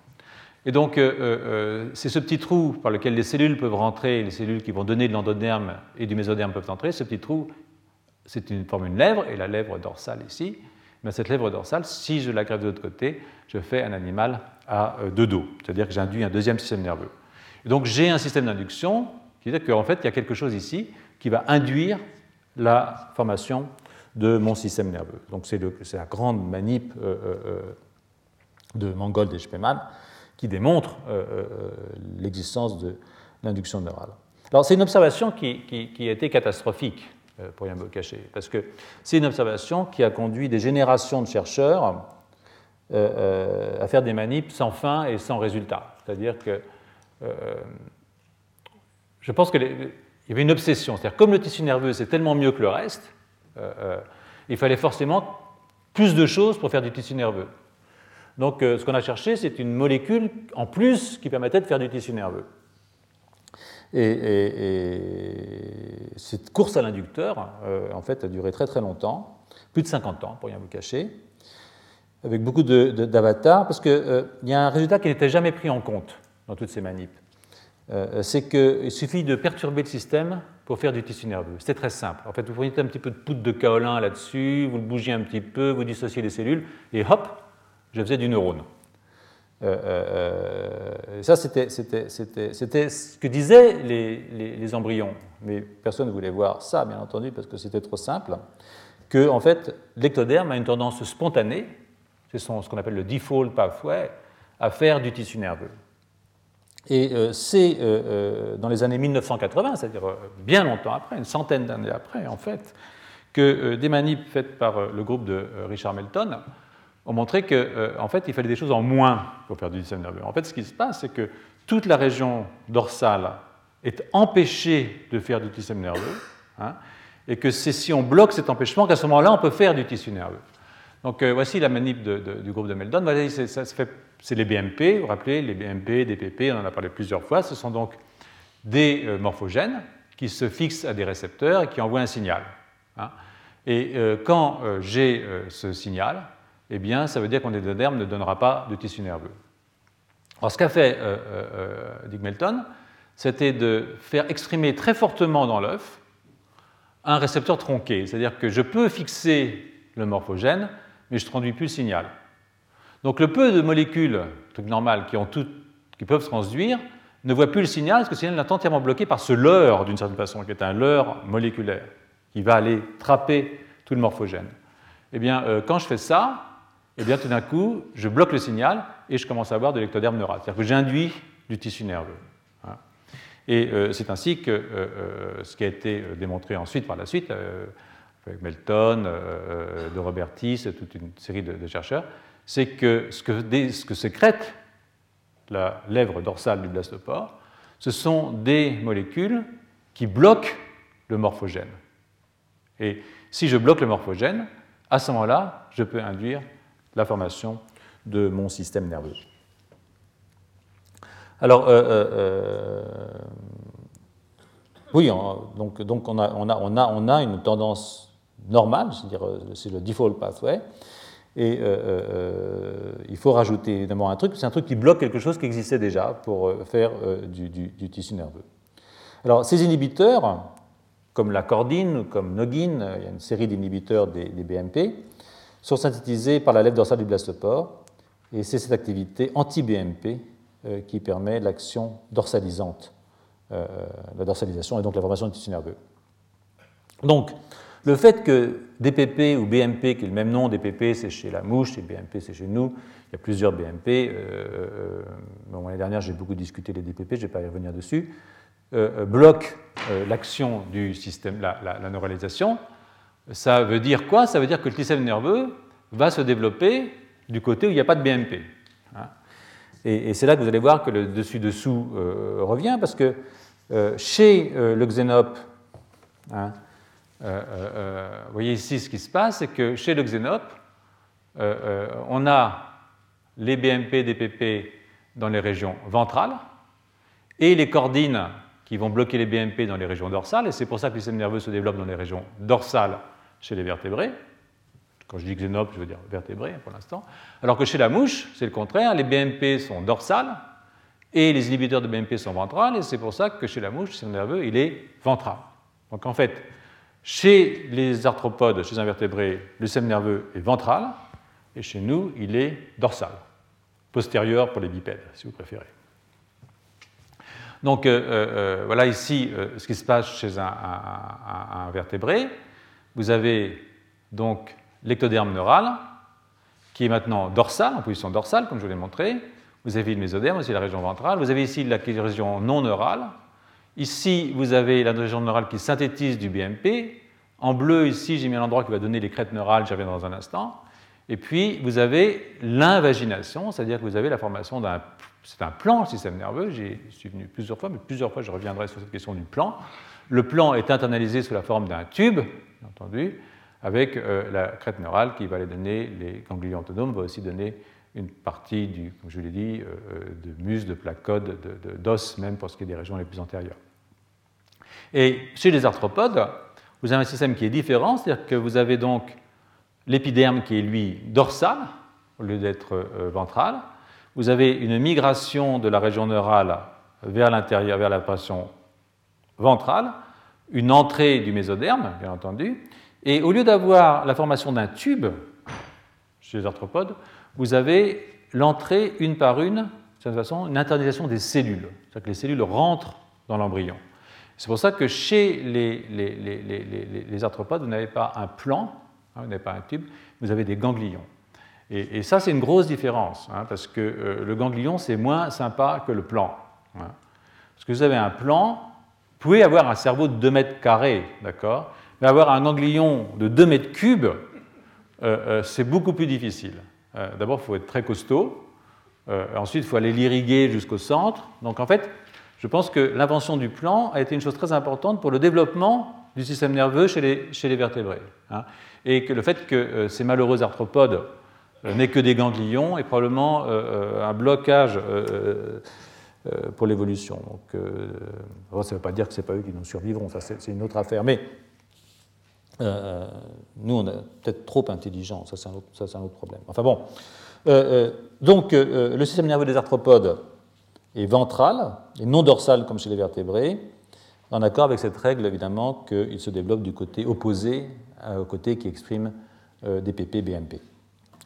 Et donc, euh, euh, c'est ce petit trou par lequel les cellules peuvent rentrer, les cellules qui vont donner de l'endoderme et du mésoderme peuvent entrer. Ce petit trou, c'est une forme une lèvre, et la lèvre dorsale ici. Mais cette lèvre dorsale, si je la greffe de l'autre côté, je fais un animal à euh, deux dos, c'est-à-dire que j'induis un deuxième système nerveux. Donc, j'ai un système d'induction qui veut dire qu'en fait, il y a quelque chose ici qui va induire la formation de mon système nerveux. Donc c'est la grande manip euh, euh, de Mangold et Spemann qui démontre l'existence de l'induction neurale. Alors c'est une observation qui, a été catastrophique, pour rien me cacher, parce que c'est une observation qui a conduit des générations de chercheurs à faire des manips sans fin et sans résultat. C'est-à-dire que je pense qu'il y avait une obsession. C'est-à-dire comme le tissu nerveux c'est tellement mieux que le reste, euh, euh, il fallait forcément plus de choses pour faire du tissu nerveux. Donc euh, ce qu'on a cherché, c'est une molécule en plus qui permettait de faire du tissu nerveux. Et, cette course à l'inducteur, en fait, a duré très très longtemps, plus de 50 ans, pour rien vous cacher, avec beaucoup d'avatars, parce qu'il y a un résultat qui n'était jamais pris en compte dans toutes ces manips. c'est qu'il suffit de perturber le système pour faire du tissu nerveux. C'était très simple. En fait, vous prenez un petit peu de poudre de kaolin là-dessus, vous le bougez un petit peu, vous dissociez les cellules, et hop, je faisais du neurone. Euh, euh, ça, c'était ce que disaient les, embryons. Mais personne ne voulait voir ça, bien entendu, parce que c'était trop simple. Que, en fait, l'ectoderme a une tendance spontanée, c'est ce qu'on appelle le default pathway, à faire du tissu nerveux. Et euh, c'est euh, dans les années 1980, c'est-à-dire bien longtemps après, une centaine d'années après en fait, que des manips faites par le groupe de Richard Melton ont montré qu'en en fait, il fallait des choses en moins pour faire du système nerveux. En fait, ce qui se passe, c'est que toute la région dorsale est empêchée de faire du système nerveux, hein, et que c'est si on bloque cet empêchement qu'à ce moment-là, on peut faire du tissu nerveux. Donc euh, voici la manip du groupe de Meldon. C'est les BMP, vous vous rappelez, les BMP, DPP, on en a parlé plusieurs fois. Ce sont donc des euh, morphogènes qui se fixent à des récepteurs et qui envoient un signal. Hein. Et euh, quand j'ai ce signal, eh bien, ça veut dire qu'on est derme ne donnera pas de tissu nerveux. Alors, ce qu'a fait Dick Melton, c'était de faire exprimer très fortement dans l'œuf un récepteur tronqué, c'est-à-dire que je peux fixer le morphogène, mais je ne traduis plus le signal. Donc le peu de molécules, truc normal, qui, ont qui peuvent se transduire, ne voient plus le signal parce que le signal est entièrement bloqué par ce leurre, d'une certaine façon, qui est un leurre moléculaire, qui va aller trapper tout le morphogène. Eh bien, euh, quand je fais ça, eh bien, tout d'un coup, je bloque le signal et je commence à avoir de l'ectoderme neural. C'est-à-dire que j'induis du tissu nerveux. Hein. Et euh, c'est ainsi que euh, ce qui a été démontré ensuite, par la suite, avec Melton, de Robertis, toute une série de, chercheurs, c'est que ce que, ce que sécrète la lèvre dorsale du blastopore, ce sont des molécules qui bloquent le morphogène. Et si je bloque le morphogène, à ce moment-là, je peux induire la formation de mon système nerveux. Alors, euh, euh, euh, oui, donc, donc on, a, on, on, on, une tendance normale, c'est-à-dire c'est le default pathway, et il faut rajouter évidemment un truc, c'est un truc qui bloque quelque chose qui existait déjà pour faire du, tissu nerveux. Alors, ces inhibiteurs, comme la cordine, comme Noggin, il y a une série d'inhibiteurs des BMP, sont synthétisés par la lèvre dorsale du blastopore, et c'est cette activité anti-BMP euh, qui permet l'action dorsalisante, euh, la dorsalisation et donc la formation du tissu nerveux. Donc, le fait que DPP ou BMP, qui est le même nom, DPP c'est chez la mouche et BMP c'est chez nous, il y a plusieurs BMP. Euh, L'année dernière j'ai beaucoup discuté des DPP, je ne vais pas y revenir dessus, bloquent l'action du système, la, la, neuralisation, ça veut dire quoi? Ça veut dire que le système nerveux va se développer du côté où il n'y a pas de BMP. Hein. Et, c'est là que vous allez voir que le dessus-dessous euh, revient, parce que euh, chez euh, le xénope, hein, vous voyez ici ce qui se passe, c'est que chez le xénope, on a les BMP, DPP dans les régions ventrales, et les cordines qui vont bloquer les BMP dans les régions dorsales, et c'est pour ça que le système nerveux se développe dans les régions dorsales chez les vertébrés. Quand je dis xénope, je veux dire vertébrés pour l'instant. Alors que chez la mouche, c'est le contraire, les BMP sont dorsales et les inhibiteurs de BMP sont ventrales, et c'est pour ça que chez la mouche, le nerveux, il est ventral. Donc en fait, chez les arthropodes, chez un vertébré, le système nerveux est ventral, et chez nous, il est dorsal, postérieur pour les bipèdes, si vous préférez. Donc euh, euh, euh, voilà ici ce qui se passe chez un vertébré. Vous avez donc l'ectoderme neural, qui est maintenant dorsal, en position dorsale, comme je vous l'ai montré. Vous avez le mésoderme, aussi la région ventrale. Vous avez ici la région non neurale. Ici, vous avez la région neurale qui synthétise du BMP. En bleu, ici, j'ai mis un endroit qui va donner les crêtes neurales, j'y reviens dans un instant. Et puis, vous avez l'invagination, c'est-à-dire que vous avez la formation d'un... C'est un plan, le système nerveux, j'y suis venu plusieurs fois, mais plusieurs fois je reviendrai sur cette question du plan. Le plan est internalisé sous la forme d'un tube, entendu, avec euh, la crête neurale qui va aller donner les ganglions autonomes, va aussi donner une partie, du, comme je l'ai dit, euh, euh, de muscles, de placodes, d'os, même pour ce qui est des régions les plus antérieures. Et chez les arthropodes, vous avez un système qui est différent, c'est-à-dire que vous avez donc l'épiderme qui est lui dorsal au lieu d'être ventral. Vous avez une migration de la région neurale vers l'intérieur, vers la pression ventrale, une entrée du mésoderme, bien entendu, et au lieu d'avoir la formation d'un tube chez les arthropodes, vous avez l'entrée une par une, de cette façon, une internalisation des cellules. C'est-à-dire que les cellules rentrent dans l'embryon. C'est pour ça que chez les, les, arthropodes, vous n'avez pas un plan, hein, vous n'avez pas un tube, vous avez des ganglions. Et, ça, c'est une grosse différence, hein, parce que euh, le ganglion, c'est moins sympa que le plan. Hein. Parce que vous avez un plan, pouvez avoir un cerveau de 2 mètres carrés, d'accord? Mais avoir un ganglion de 2 mètres cubes, euh, euh, c'est beaucoup plus difficile. D'abord, il faut être très costaud. ensuite, il faut aller l'irriguer jusqu'au centre. Donc, en fait, je pense que l'invention du plan a été une chose très importante pour le développement du système nerveux chez les, vertébrés. Hein. et que le fait que ces malheureux arthropodes euh, n'est que des ganglions et probablement euh, euh, un blocage pour l'évolution. Donc, ça ne veut pas dire que ce n'est pas eux qui nous survivront, ça c'est une autre affaire. Mais nous, on est peut-être trop intelligents, ça c'est un, autre problème. Enfin bon, donc le système nerveux des arthropodes est ventral et non dorsal comme chez les vertébrés, en accord avec cette règle évidemment qu'il se développe du côté opposé au côté qui exprime des PP-BMP.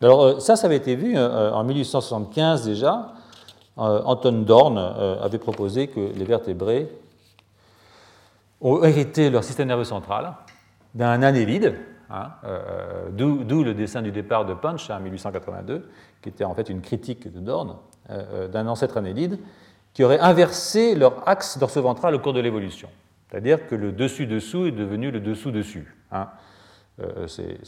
Alors euh, ça, ça avait été vu euh, en 1875 déjà. Euh, Anton Dorn avait proposé que les vertébrés ont hérité leur système nerveux central d'un annélide, hein, d'où le dessin du départ de Punch en 1882, qui était en fait une critique de Dorn, d'un ancêtre annélide, qui aurait inversé leur axe dorso-ventral au cours de l'évolution. C'est-à-dire que le dessus-dessous est devenu le dessous-dessus. Hein. c'est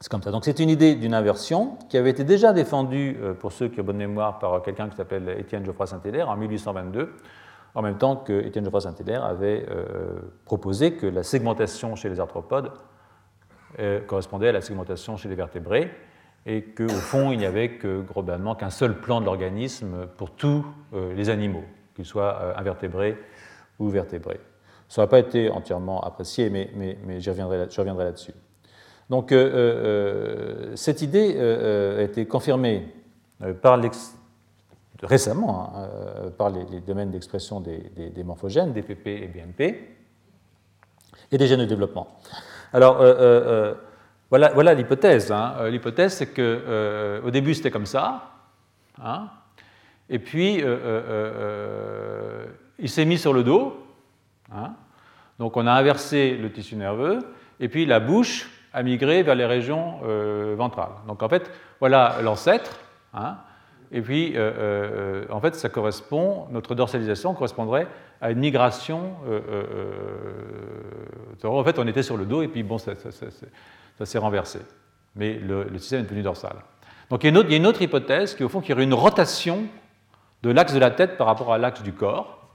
c'est comme ça. Donc c'est une idée d'une inversion qui avait été déjà défendue, euh, pour ceux qui ont bonne mémoire, par quelqu'un qui s'appelle Étienne Geoffroy Saint-Hilaire en 1822, en même temps que Étienne Geoffroy Saint-Hilaire avait euh, proposé que la segmentation chez les arthropodes euh, correspondait à la segmentation chez les vertébrés et qu'au fond, il n'y avait que globalement qu'un seul plan de l'organisme pour tous les animaux, qu'ils soient invertébrés ou vertébrés. Ça n'a pas été entièrement apprécié, mais, mais, mais j'y reviendrai là-dessus. Donc euh, euh, cette idée euh, a été confirmée récemment hein, par les, domaines d'expression des, morphogènes, DPP et BMP, et des gènes de développement. Alors, voilà, l'hypothèse. Hein. L'hypothèse, c'est qu'au au début, c'était comme ça, hein. et puis il s'est mis sur le dos, donc on a inversé le tissu nerveux, et puis la bouche à migrer vers les régions euh, ventrales. Donc en fait, voilà l'ancêtre. Hein, et puis, euh, euh, en fait, ça correspond, notre dorsalisation correspondrait à une migration. en fait, on était sur le dos et puis bon, ça, s'est renversé. Mais le, système est devenu dorsal. Donc il y, a une autre, y hypothèse qui, au fond, qui aurait une rotation de l'axe de la tête par rapport à l'axe du corps.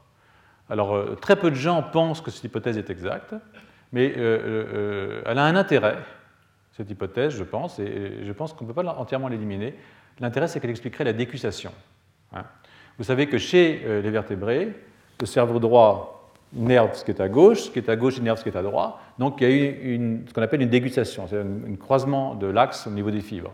Alors, très peu de gens pensent que cette hypothèse est exacte mais euh, euh, euh, elle a un intérêt, cette hypothèse, je pense, et je pense qu'on ne peut pas entièrement l'éliminer. L'intérêt, c'est qu'elle expliquerait la décussation. Hein. Vous savez que chez les vertébrés, le cerveau droit innerve ce qui est à gauche, ce qui est à gauche innerve ce qui est à droite. Donc il y a eu ce qu'on appelle une dégustation, c'est un, croisement de l'axe au niveau des fibres.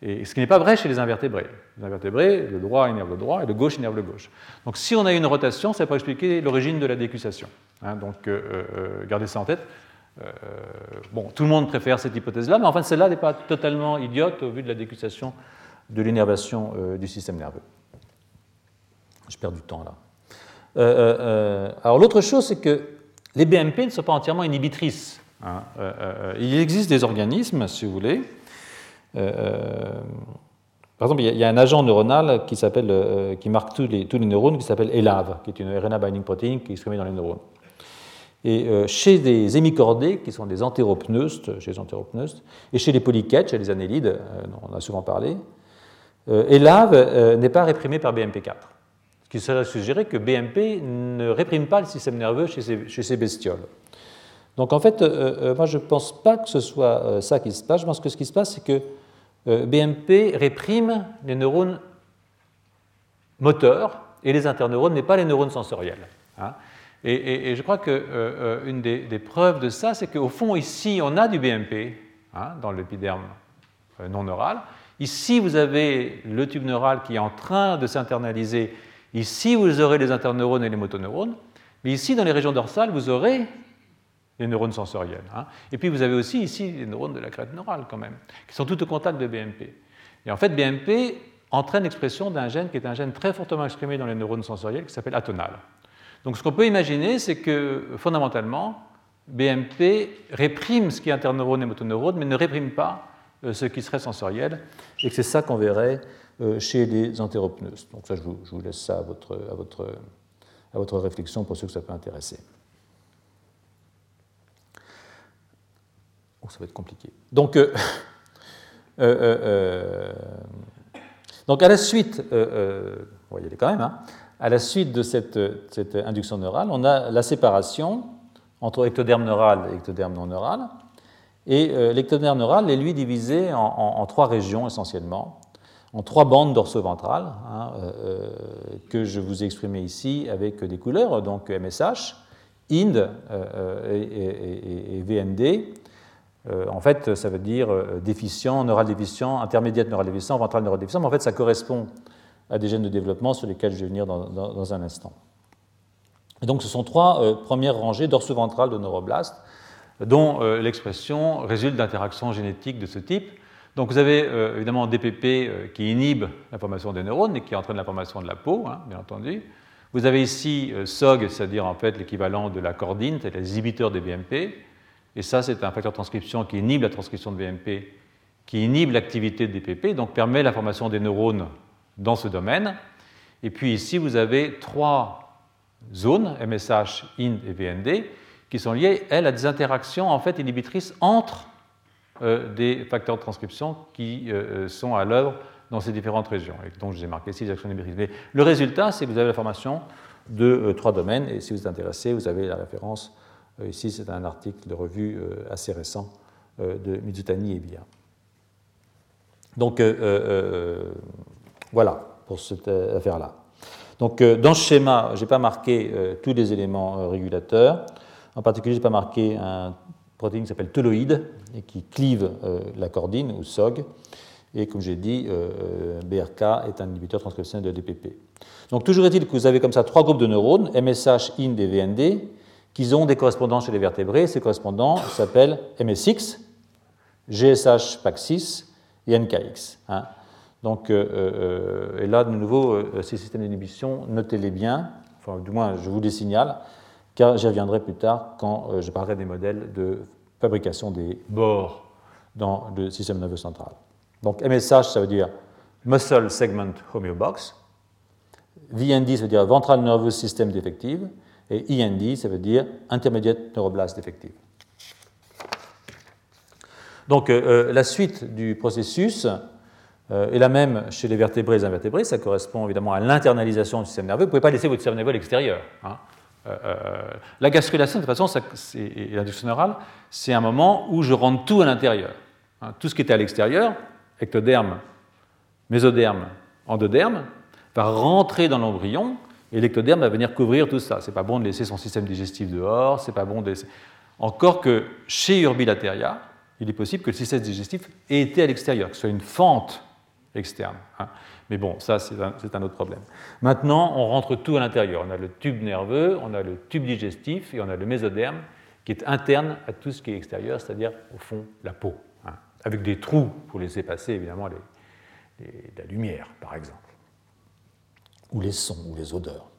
Et ce qui n'est pas vrai chez les invertébrés. Les invertébrés, le droit innerve le droit et le gauche innerve le gauche. Donc si on a une rotation, ça peut expliquer l'origine de la décussation. Hein, donc euh, euh, gardez ça en tête. Euh, bon, tout le monde préfère cette hypothèse-là, mais enfin celle-là n'est pas totalement idiote au vu de la décussation de l'innervation du système nerveux. Je perds du temps là. alors l'autre chose, c'est que les BMP ne sont pas entièrement inhibitrices. Hein. il existe des organismes, si vous voulez. par exemple, il y, a un agent neuronal qui, qui marque tous les, tous les neurones qui s'appelle ELAV, qui est une RNA binding protein qui est exprimée dans les neurones. Et euh, chez des hémicordés, qui sont des entéropneustes, chez les entéropneustes, et chez les polychètes, chez les annélides, euh, on en a souvent parlé, euh, ELAV n'est pas réprimé par BMP4. Ce qui serait suggérer que BMP ne réprime pas le système nerveux chez ces, chez ces bestioles. Donc en fait, moi je ne pense pas que ce soit ça qui se passe. Je pense que ce qui se passe, c'est que BMP réprime les neurones moteurs et les interneurones, mais pas les neurones sensoriels. Hein. Et, je crois qu'une euh, euh, des, preuves de ça, c'est qu'au fond, ici, on a du BMP hein, dans l'épiderme euh, non neural. Ici, vous avez le tube neural qui est en train de s'internaliser. Ici, vous aurez les interneurones et les motoneurones. Mais ici, dans les régions dorsales, vous aurez les neurones sensoriels. Hein. Et puis, vous avez aussi ici les neurones de la crête neurale, quand même, qui sont tout au contact de BMP. Et en fait, BMP entraîne l'expression d'un gène qui est un gène très fortement exprimé dans les neurones sensoriels qui s'appelle atonal. Donc ce qu'on peut imaginer, c'est que fondamentalement, BMP réprime ce qui est interneurone et motoneurone, mais ne réprime pas euh, ce qui serait sensoriel, et que c'est ça qu'on verrait euh, chez les entéropneus. Donc ça, je vous, laisse ça à votre, à, votre, à votre réflexion pour ceux que ça peut intéresser. Oh, ça va être compliqué. Donc, euh, donc à la suite, on va y aller quand même, hein, à la suite de cette, induction neurale, on a la séparation entre ectoderme neural et ectoderme non neural. Et euh, l'ectoderme neural est lui divisé en, trois régions essentiellement, en trois bandes dorso-ventrales, hein, euh, euh, que je vous ai exprimées ici avec des couleurs, donc MSH, IND et, VND. en fait, ça veut dire déficient, neural déficient, intermédiaire neural déficient, ventral neural déficient, mais en fait, ça correspond à des gènes de développement sur lesquels je vais venir dans, un instant. Donc, ce sont trois premières rangées dorso-ventrales de neuroblastes dont euh, l'expression résulte d'interactions génétiques de ce type. Donc vous avez euh, évidemment DPP euh, qui inhibe la formation des neurones et qui entraîne la formation de la peau, hein, bien entendu. Vous avez ici SOG, c'est-à-dire en fait l'équivalent de la cordine, c'est les des BMP. Et ça, c'est un facteur de transcription qui inhibe la transcription de BMP, qui inhibe l'activité de DPP, donc permet la formation des neurones dans ce domaine. Et puis ici, vous avez trois zones, MSH, IND et VND, qui sont liées, elles, à des interactions en fait inhibitrices entre euh, des facteurs de transcription qui euh, sont à l'œuvre dans ces différentes régions, et dont je vous ai marqué ici les actions inhibitrices. Mais le résultat, c'est que vous avez la formation de euh, trois domaines, et si vous êtes intéressé, vous avez la référence. ici, c'est un article de revue assez récent de Mizutani et Bia. Donc, voilà pour cette affaire-là. Donc, dans ce schéma, je n'ai pas marqué tous les éléments régulateurs. En particulier, je n'ai pas marqué un protéine qui s'appelle teloïde et qui clive euh, la cordine ou SOG. Et comme j'ai dit, euh, euh, BRK est un inhibiteur transcriptionnel de DPP. Donc toujours est-il que vous avez comme ça trois groupes de neurones, MSH, IND et VND, qui ont des correspondants chez les vertébrés. Ces correspondants s'appellent MSX, GSH, PAC6 et NKX. Donc, et là, de nouveau, ces systèmes d'inhibition, notez-les bien, enfin, du moins, je vous les signale car j'y reviendrai plus tard quand euh, je parlerai des modèles de fabrication des bords dans le système nerveux central. Donc MSH, ça veut dire Muscle Segment Homeobox. VND, ça veut dire Ventral Nervous System Defective. Et IND, ça veut dire Intermediate Neuroblast Defective. Donc euh, euh, la suite du processus est la même chez les vertébrés et les invertébrés. Ça correspond évidemment à l'internalisation du système nerveux. Vous ne pouvez pas laisser votre système nerveux à l'extérieur. Hein. Euh, euh, la gastrulation, de toute façon, et l'induction neurale, c'est un moment où je rentre tout à l'intérieur. Hein, tout ce qui était à l'extérieur, ectoderme, mésoderme, endoderme, va rentrer dans l'embryon et l'ectoderme va venir couvrir tout ça. C'est pas bon de laisser son système digestif dehors, c'est pas bon de laisser... Encore que chez Urbilateria, il est possible que le système digestif ait été à l'extérieur, que ce soit une fente externe. Hein. Mais bon, ça, c'est un, autre problème. Maintenant, on rentre tout à l'intérieur. On a le tube nerveux, on a le tube digestif et on a le mésoderme qui est interne à tout ce qui est extérieur, c'est-à-dire, au fond, la peau, hein, avec des trous pour laisser passer, évidemment, la lumière, par exemple, ou les sons, ou les odeurs.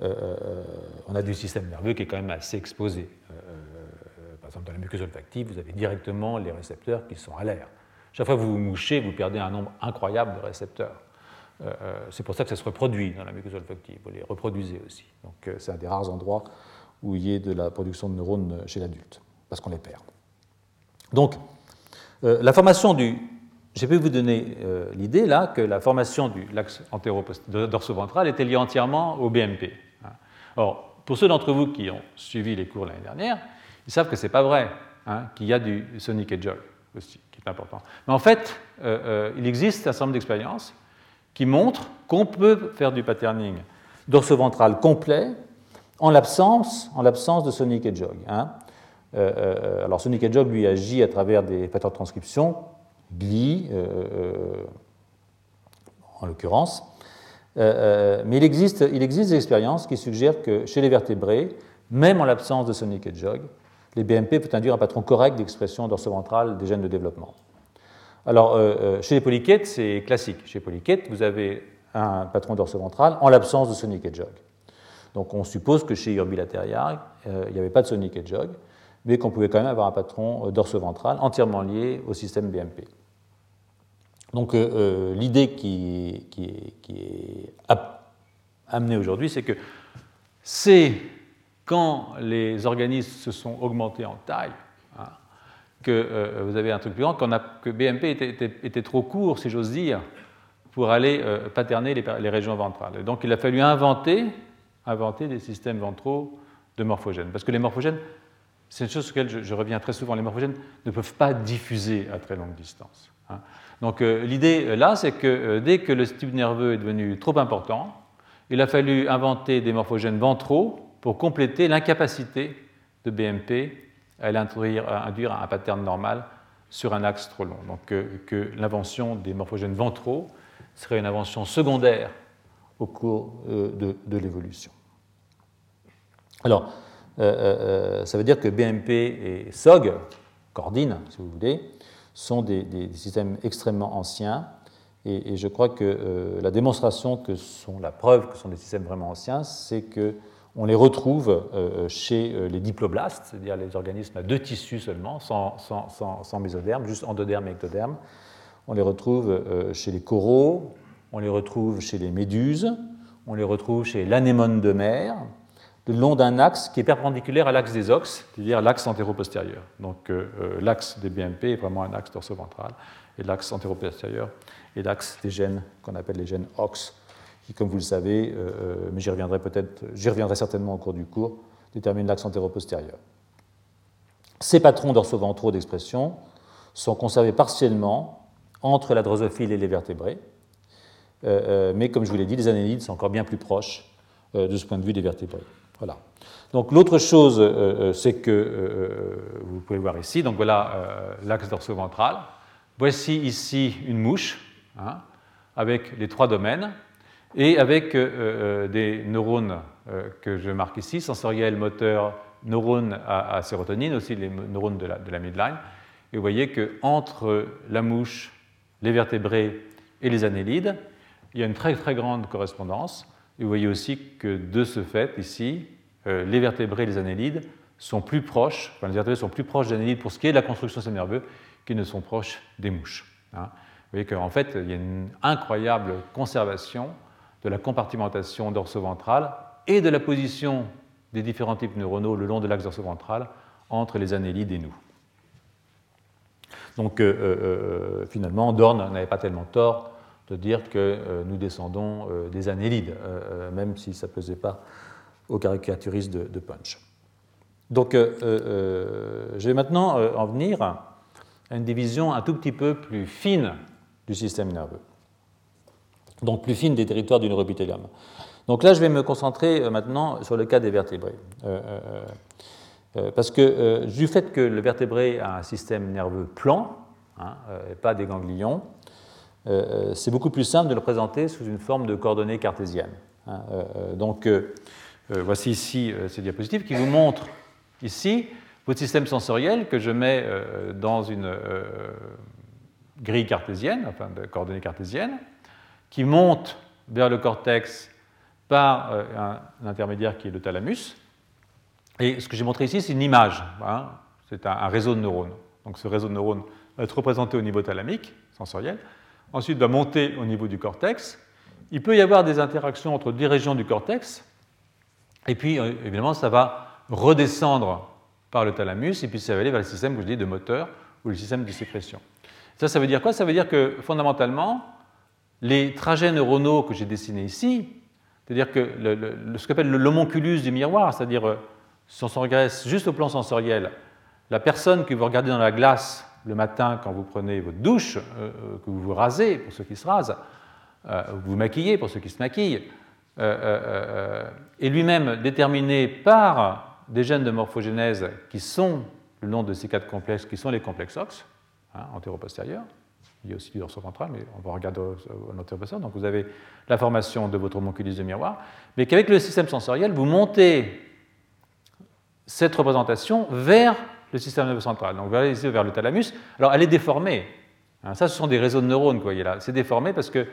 Euh, euh, on a du système nerveux qui est quand même assez exposé. Euh, par exemple, dans la muqueuse olfactive, vous avez directement les récepteurs qui sont à l'air. Chaque fois que vous vous mouchez, vous perdez un nombre incroyable de récepteurs. Euh, euh, c'est pour ça que ça se reproduit dans la muqueuse olfactive. Vous les reproduisez aussi. Donc euh, c'est un des rares endroits où il y ait de la production de neurones chez l'adulte, parce qu'on les perd. Donc la formation du... J'ai pu vous donner l'idée là que la formation du l'axe antéro-dorsoventral était liée entièrement au BMP. Hein. Or, pour ceux d'entre vous qui ont suivi les cours l'année dernière, ils savent que ce n'est pas vrai, hein, qu'il y a du sonic et jog aussi, important. Mais en fait, il existe un certain nombre d'expériences qui montre qu'on peut faire du patterning dorso-ventral complet en l'absence, en l'absence de sonic et jog. Hein. Euh, euh, alors sonic et jog lui agit à travers des facteurs de transcription, GLI euh, en l'occurrence, mais il existe, il existe des expériences qui suggèrent que chez les vertébrés, même en l'absence de sonic et jog, les BMP peuvent induire un patron correct d'expression dorso-ventrale des gènes de développement. Alors, euh, euh, chez les polyquettes, c'est classique. Chez les polyquettes, vous avez un patron dorsoventral en l'absence de sonic hedgehog. Donc, on suppose que chez Urbilateria, euh, il n'y avait pas de sonic hedgehog, mais qu'on pouvait quand même avoir un patron dorso-ventral entièrement lié au système BMP. Donc l'idée qui, est amenée aujourd'hui, c'est que c'est quand les organismes se sont augmentés en taille hein, que vous avez un truc plus grand, que BMP était trop court, si j'ose dire, pour aller euh, paterner les, régions ventrales. donc il a fallu inventer, inventer des systèmes ventraux de morphogènes. Parce que les morphogènes, c'est une chose sur laquelle je, reviens très souvent, les morphogènes ne peuvent pas diffuser à très longue distance. Hein. Donc euh, l'idée euh, là, c'est que dès que le tube nerveux est devenu trop important, il a fallu inventer des morphogènes ventraux pour compléter l'incapacité de BMP à induire, un pattern normal sur un axe trop long. Donc que l'invention des morphogènes ventraux serait une invention secondaire au cours euh, de, l'évolution. Alors, euh, euh, ça veut dire que BMP et SOG, Cordine, si vous voulez, sont des, systèmes extrêmement anciens. Et, je crois que la démonstration que sont, la preuve que sont des systèmes vraiment anciens, c'est qu'on les retrouve chez les diploblastes, c'est-à-dire les organismes à deux tissus seulement, sans, sans, sans mésoderme, juste endoderme et ectoderme, on les retrouve euh, chez les coraux, on les retrouve chez les méduses, on les retrouve chez l'anémone de mer, le long d'un axe qui est perpendiculaire à l'axe des ox, c'est-à-dire l'axe antéro-postérieur. Donc euh, euh, l'axe des BMP est vraiment un axe dorso-ventral, et l'axe antéro-postérieur est l'axe des gènes qu'on appelle les gènes OX, qui, comme vous le savez, mais j'y reviendrai peut-être, j'y reviendrai certainement au cours du cours, déterminent l'axe antéro-postérieur. Ces patrons dorso-ventraux d'expression sont conservés partiellement entre la drosophile et les vertébrés. Euh, euh, mais comme je vous l'ai dit, les annélides sont encore bien plus proches euh, de ce point de vue des vertébrés. Voilà. Donc l'autre chose, c'est que vous pouvez voir ici, donc voilà l'axe dorso-ventral. Voici ici une mouche hein, avec les trois domaines et avec des neurones que je marque ici, sensoriels, moteurs, neurones à, sérotonine, aussi les neurones de la, de midline. Et vous voyez qu'entre la mouche les vertébrés et les annélides, il y a une très très grande correspondance. Et vous voyez aussi que de ce fait, ici, euh, les vertébrés et les annélides sont plus proches, enfin, les vertébrés sont plus proches des annélides pour ce qui est de la construction du nerveux qu'ils ne sont proches des mouches. Hein. Vous voyez qu'en fait, il y a une incroyable conservation de la compartimentation dorso-ventrale et de la position des différents types neuronaux le long de l'axe dorso-ventral entre les annélides et nous. Donc euh, euh, euh, finalement, Dorn n'avait pas tellement tort de dire que nous descendons des annélides, même si ça ne pesait pas aux caricaturistes de, Punch. Donc je vais maintenant en venir à une division un tout petit peu plus fine du système nerveux, donc plus fine des territoires du neuropithélium. Donc là, je vais me concentrer maintenant sur le cas des vertébrés. Euh, parce que euh, du fait que le vertébré a un système nerveux plan, hein, euh, et pas des ganglions, c'est beaucoup plus simple de le présenter sous une forme de coordonnées cartésiennes. Hein. donc voici ici ces diapositives qui vous montrent ici votre système sensoriel que je mets dans une grille cartésienne, enfin de coordonnées cartésiennes, qui monte vers le cortex par un intermédiaire qui est le thalamus, et ce que j'ai montré ici, c'est une image. Hein. C'est un, réseau de neurones. Donc ce réseau de neurones va être représenté au niveau thalamique, sensoriel. Ensuite, va monter au niveau du cortex. Il peut y avoir des interactions entre des régions du cortex. Et puis, euh, évidemment, ça va redescendre par le thalamus et puis ça va aller vers le système que je dis de moteur ou le système de sécrétion. Ça, ça veut dire quoi? Ça veut dire que fondamentalement, les trajets neuronaux que j'ai dessinés ici, c'est-à-dire que ce qu'on appelle l'homonculus du miroir, c'est-à-dire euh, si on s'en regresse juste au plan sensoriel, la personne que vous regardez dans la glace le matin quand vous prenez votre douche, euh, euh, que vous vous rasez pour ceux qui se rasent, vous vous maquillez pour ceux qui se maquillent, est lui-même déterminé par des gènes de morphogénèse qui sont le nom de ces quatre complexes, qui sont les complexes OX, hein. Il y a aussi du dorsal ventral, mais on va regarder en antéro-postérieur. Donc vous avez la formation de votre homonculus de miroir, mais qu'avec le système sensoriel, vous montez cette représentation vers le système nerveux central, donc vers le thalamus. Alors elle est déformée. Hein, ça, ce sont des réseaux de neurones vous voyez là. C'est déformé parce que,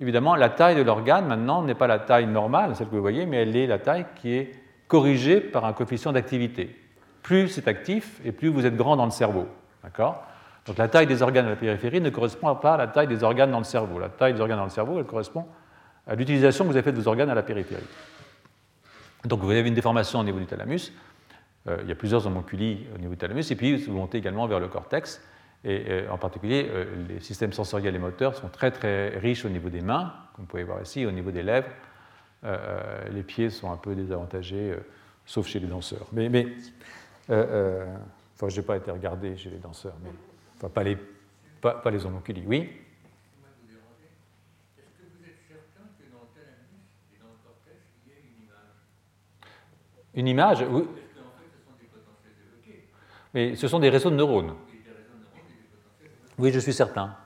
évidemment, la taille de l'organe maintenant n'est pas la taille normale, celle que vous voyez, mais elle est la taille qui est corrigée par un coefficient d'activité. plus c'est actif et plus vous êtes grand dans le cerveau. D'accord? Donc la taille des organes à la périphérie ne correspond pas à la taille des organes dans le cerveau. La taille des organes dans le cerveau, elle correspond à l'utilisation que vous avez faite de vos organes à la périphérie. Donc vous avez une déformation au niveau du thalamus. Euh, il y a plusieurs homonculi au niveau du thalamus, et puis vous montez également vers le cortex. Et euh, en particulier, euh, les systèmes sensoriels et moteurs sont très très riches au niveau des mains, comme vous pouvez voir ici, au niveau des lèvres. les pieds sont un peu désavantagés, sauf chez les danseurs. Mais, mais enfin, je n'ai pas été regardé chez les danseurs, mais enfin, pas les, pas, pas les. Oui Une image oui. Mais ce sont des réseaux de neurones. Oui, je suis certain.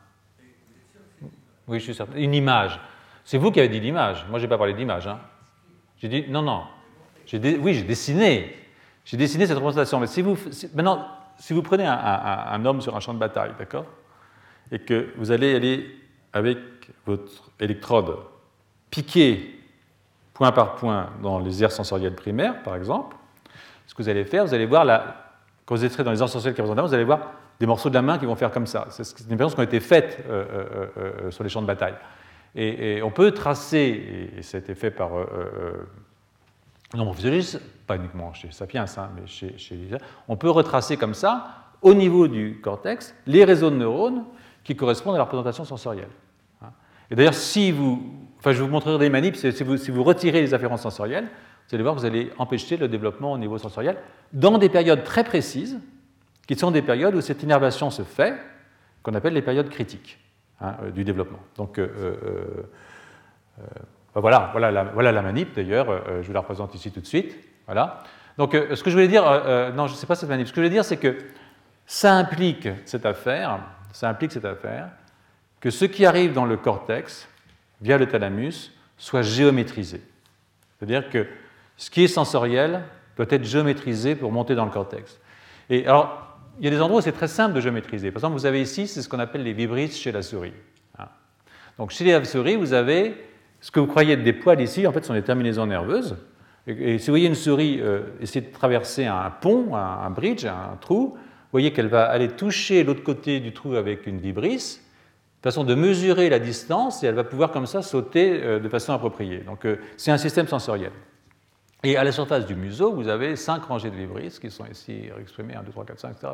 Oui, je suis certain. Une image. C'est vous qui avez dit l'image. Moi, je n'ai pas parlé d'image. Hein. J'ai dit, non, non. Oui, j'ai dessiné. J'ai dessiné cette représentation. Mais si vous, maintenant, si vous prenez un, homme sur un champ de bataille, d'accord Et que vous allez aller avec votre électrode piquer point par point dans les aires sensorielles primaires, par exemple, ce que vous allez faire, vous allez voir, la, quand vous êtes dans les aires sensorielles qui vous allez voir des morceaux de la main qui vont faire comme ça. C'est des expériences qui ont été faites euh, euh, euh, sur les champs de bataille. Et, on peut tracer, et, ça a été fait par nombre physiologistes, pas uniquement chez Sapiens, hein, mais chez, on peut retracer comme ça, au niveau du cortex, les réseaux de neurones qui correspondent à la représentation sensorielle. Hein. Et d'ailleurs, si vous Enfin, je vais vous montrer des manips. Si vous, si vous retirez les afférences sensorielles, vous allez voir que vous allez empêcher le développement au niveau sensoriel dans des périodes très précises, qui sont des périodes où cette innervation se fait, qu'on appelle les périodes critiques hein, euh, du développement. Donc, euh, euh, ben voilà, voilà la, voilà la manip d'ailleurs, je vous la représente ici tout de suite. Voilà. Donc, ce que je voulais dire, non, je ne sais pas cette manip, ce que je voulais dire, c'est que ça implique cette affaire, ça implique cette affaire, que ce qui arrive dans le cortex via le thalamus soit géométrisé. C'est-à-dire que ce qui est sensoriel doit être géométrisé pour monter dans le cortex. Et alors, il y a des endroits où c'est très simple de géométriser. Par exemple, vous avez ici, c'est ce qu'on appelle les vibrisses chez la souris. Hein. Donc, chez la souris, vous avez ce que vous croyez être des poils ici, en fait, sont des terminaisons nerveuses. Et, si vous voyez une souris euh, essayer de traverser un pont, un, bridge, un trou, vous voyez qu'elle va aller toucher l'autre côté du trou avec une vibrisse, façon de mesurer la distance et elle va pouvoir comme ça sauter euh, de façon appropriée. Donc euh, c'est un système sensoriel. Et à la surface du museau, vous avez cinq rangées de vibrisses qui sont ici exprimées 1, 2, 3, 4, 5, etc.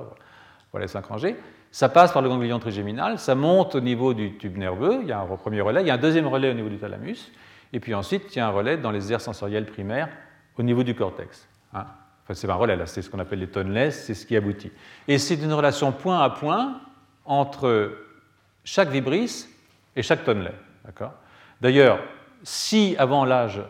Voilà les cinq rangées. Ça passe par le ganglion trigéminal, ça monte au niveau du tube nerveux, il y a un premier relais, il y a un deuxième relais au niveau du thalamus, et puis ensuite il y a un relais dans les aires sensorielles primaires au niveau du cortex. Hein. Enfin, c'est un relais, là, c'est ce qu'on appelle les toneless, c'est ce qui aboutit. Et c'est une relation point à point entre chaque vibrisse et chaque tonnelet. D'ailleurs, si avant l'âge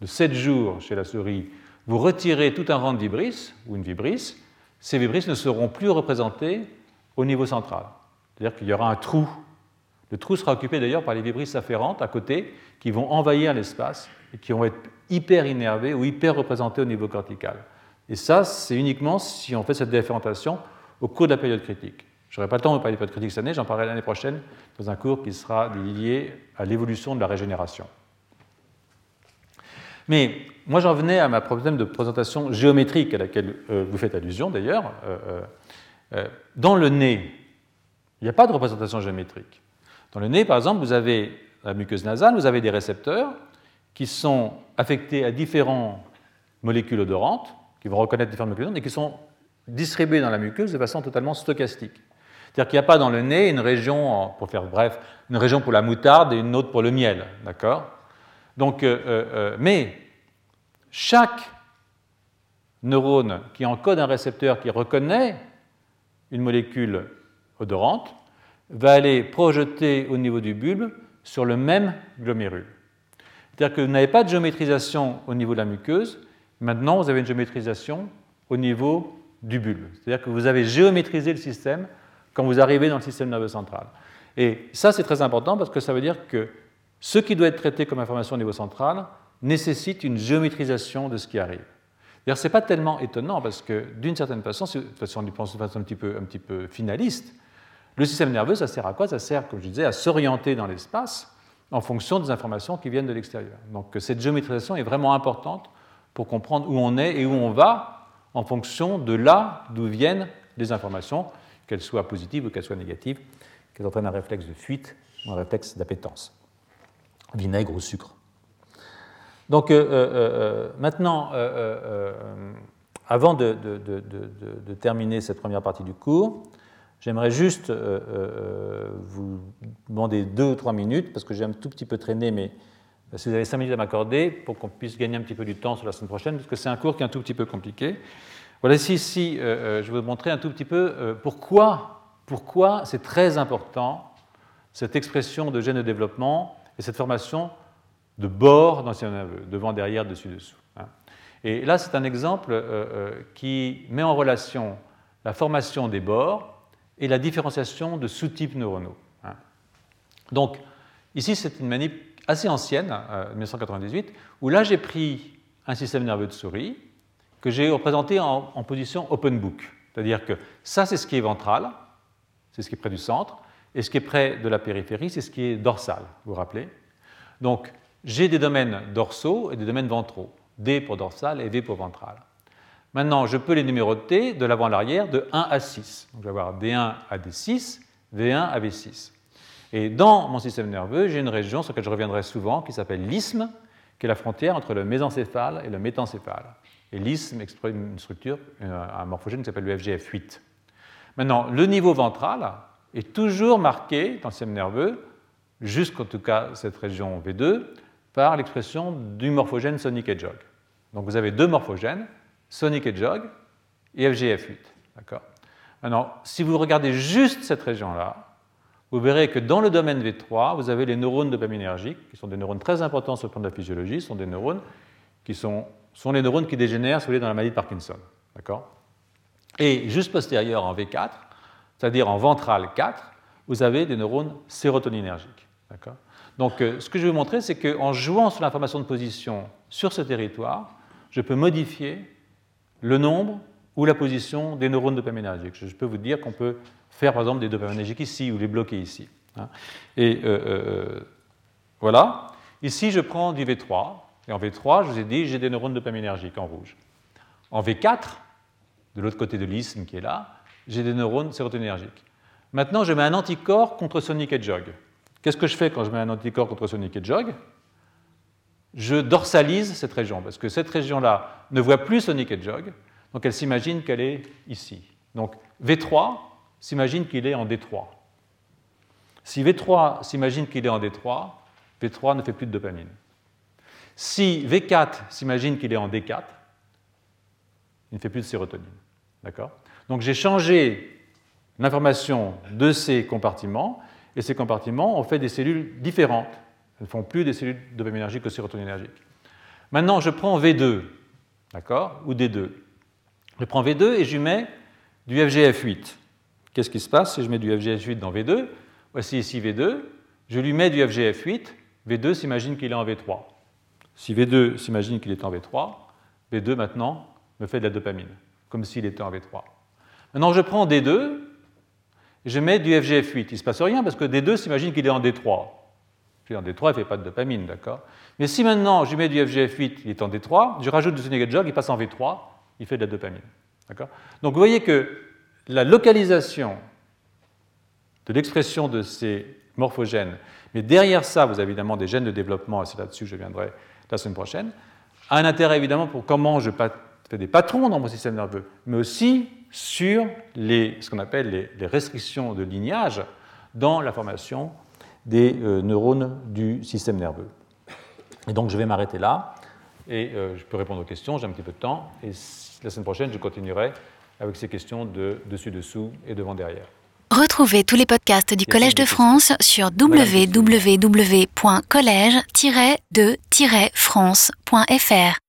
de 7 jours chez la souris, vous retirez tout un rang de vibrisses ou une vibrisse, ces vibrisses ne seront plus représentées au niveau central. C'est-à-dire qu'il y aura un trou. Le trou sera occupé d'ailleurs par les vibrisses afférentes à côté qui vont envahir l'espace et qui vont être hyper innervées ou hyper représentées au niveau cortical. Et ça, c'est uniquement si on fait cette différenciation au cours de la période critique. Je n'aurai pas le temps de parler des critique cette année, j'en parlerai l'année prochaine dans un cours qui sera lié à l'évolution de la régénération. Mais moi j'en venais à ma problème de présentation géométrique à laquelle euh, vous faites allusion d'ailleurs. Euh, euh, dans le nez, il n'y a pas de représentation géométrique. Dans le nez, par exemple, vous avez la muqueuse nasale, vous avez des récepteurs qui sont affectés à différentes molécules odorantes, qui vont reconnaître différentes molécules odorantes, et qui sont distribués dans la muqueuse de façon totalement stochastique. C'est-à-dire qu'il n'y a pas dans le nez une région, pour faire bref, une région pour la moutarde et une autre pour le miel, d'accord? Donc, euh, euh, euh, mais chaque neurone qui encode un récepteur qui reconnaît une molécule odorante va aller projeter au niveau du bulbe sur le même glomérule. C'est-à-dire que vous n'avez pas de géométrisation au niveau de la muqueuse, maintenant vous avez une géométrisation au niveau du bulbe. C'est-à-dire que vous avez géométrisé le système quand vous arrivez dans le système nerveux central. Et ça, c'est très important parce que ça veut dire que ce qui doit être traité comme information au niveau central nécessite une géométrisation de ce qui arrive. D'ailleurs, ce n'est pas tellement étonnant parce que, d'une certaine façon, façon, on y pense de façon un petit, peu, un petit peu finaliste, le système nerveux, ça sert à quoi? Ça sert, comme je disais, à s'orienter dans l'espace en fonction des informations qui viennent de l'extérieur. Donc cette géométrisation est vraiment importante pour comprendre où on est et où on va en fonction de là d'où viennent les informations, qu'elles soient positives ou qu'elles soient négatives, qu'elles entraînent un réflexe de fuite ou un réflexe d'appétence, vinaigre ou sucre. Donc euh, euh, euh, maintenant, avant de, terminer cette première partie du cours, j'aimerais juste vous demander deux ou trois minutes, parce que j'ai un tout petit peu traîné, mais si vous avez cinq minutes à m'accorder, pour qu'on puisse gagner un petit peu du temps sur la semaine prochaine, parce que c'est un cours qui est un tout petit peu compliqué. Voilà ici, ici je vais vous montrer un tout petit peu pourquoi, pourquoi c'est très important cette expression de gène de développement et cette formation de bord dans le système nerveux, devant, derrière, dessus, dessous. Hein. Et là, c'est un exemple euh, euh, qui met en relation la formation des bords et la différenciation de sous-types neuronaux. Hein. Donc, ici, c'est une manip assez ancienne, 1998, euh, où là, j'ai pris un système nerveux de souris que j'ai représenté en, en, position open book. C'est-à-dire que ça, c'est ce qui est ventral, c'est ce qui est près du centre, et ce qui est près de la périphérie, c'est ce qui est dorsal, vous vous rappelez? Donc, j'ai des domaines dorsaux et des domaines ventraux, D pour dorsal et V pour ventral. Maintenant, je peux les numéroter de l'avant à l'arrière de 1 à 6. Donc, je vais avoir D1 à D6, V1 à V6. Et dans mon système nerveux, j'ai une région sur laquelle je reviendrai souvent qui s'appelle l'isthme, qui est la frontière entre le mésencéphale et le métencéphale. Et l'isthme exprime une structure, un morphogène qui s'appelle le FGF8. Maintenant, le niveau ventral est toujours marqué dans le système nerveux, jusqu'en tout cas cette région V2, par l'expression du morphogène Sonic Hedgehog. Donc vous avez deux morphogènes, Sonic Hedgehog et FGF8. D'accord? Maintenant, si vous regardez juste cette région-là, vous verrez que dans le domaine V3, vous avez les neurones dopaminergiques, qui sont des neurones très importants sur le plan de la physiologie, sont des neurones qui sont, sont les neurones qui dégénèrent, si vous voulez, dans la maladie de Parkinson. D'accord? Et juste postérieur en V4, c'est-à-dire en ventral 4, vous avez des neurones sérotoninergiques. D'accord? Donc, euh, ce que je vais vous montrer, c'est qu'en jouant sur l'information de position sur ce territoire, je peux modifier le nombre ou la position des neurones dopaminergiques. Je peux vous dire qu'on peut faire, par exemple, des dopaminergiques ici ou les bloquer ici. Hein. Et euh, euh, voilà. Ici, je prends du V3. Et en V3, je vous ai dit, j'ai des neurones dopaminergiques en rouge. En V4, de l'autre côté de l'isthme qui est là, j'ai des neurones sérotoninergiques. Maintenant, je mets un anticorps contre Sonic Hedgehog. Qu'est-ce que je fais quand je mets un anticorps contre Sonic Hedgehog Je dorsalise cette région, parce que cette région-là ne voit plus Sonic Hedgehog, donc elle s'imagine qu'elle est ici. Donc V3 s'imagine qu'il est en D3. Si V3 s'imagine qu'il est en D3, V3 ne fait plus de dopamine. Si V4 s'imagine qu'il est en D4, il ne fait plus de sérotonine. D'accord? Donc j'ai changé l'information de ces compartiments et ces compartiments ont fait des cellules différentes. Elles ne font plus des cellules dopaminergiques que sérotoninergiques. Maintenant, je prends V2, d'accord, ou D2. Je prends V2 et je mets du FGF8. Qu'est-ce qui se passe si je mets du FGF8 dans V2 Voici ici V2. Je lui mets du FGF8. V2 s'imagine qu'il est en V3. Si V2 s'imagine qu'il est en V3, V2 maintenant me fait de la dopamine, comme s'il était en V3. Maintenant, je prends D2 je mets du FGF8. Il ne se passe rien parce que D2 s'imagine qu'il est en D3. en D3, il ne fait pas de dopamine, d'accord Mais si maintenant je mets du FGF8, il est en D3, je rajoute du Jog, il passe en V3, il fait de la dopamine. D'accord Donc vous voyez que la localisation de l'expression de ces morphogènes, mais derrière ça, vous avez évidemment des gènes de développement, et c'est là-dessus que je viendrai la semaine prochaine, a un intérêt évidemment pour comment je fais des patrons dans mon système nerveux, mais aussi sur les, ce qu'on appelle les, restrictions de lignage dans la formation des euh, neurones du système nerveux. Et donc je vais m'arrêter là et euh, je peux répondre aux questions, j'ai un petit peu de temps et la semaine prochaine je continuerai avec ces questions de dessus-dessous et devant-derrière. Retrouvez tous les podcasts du Collège de France sur www.collège-de-france.fr.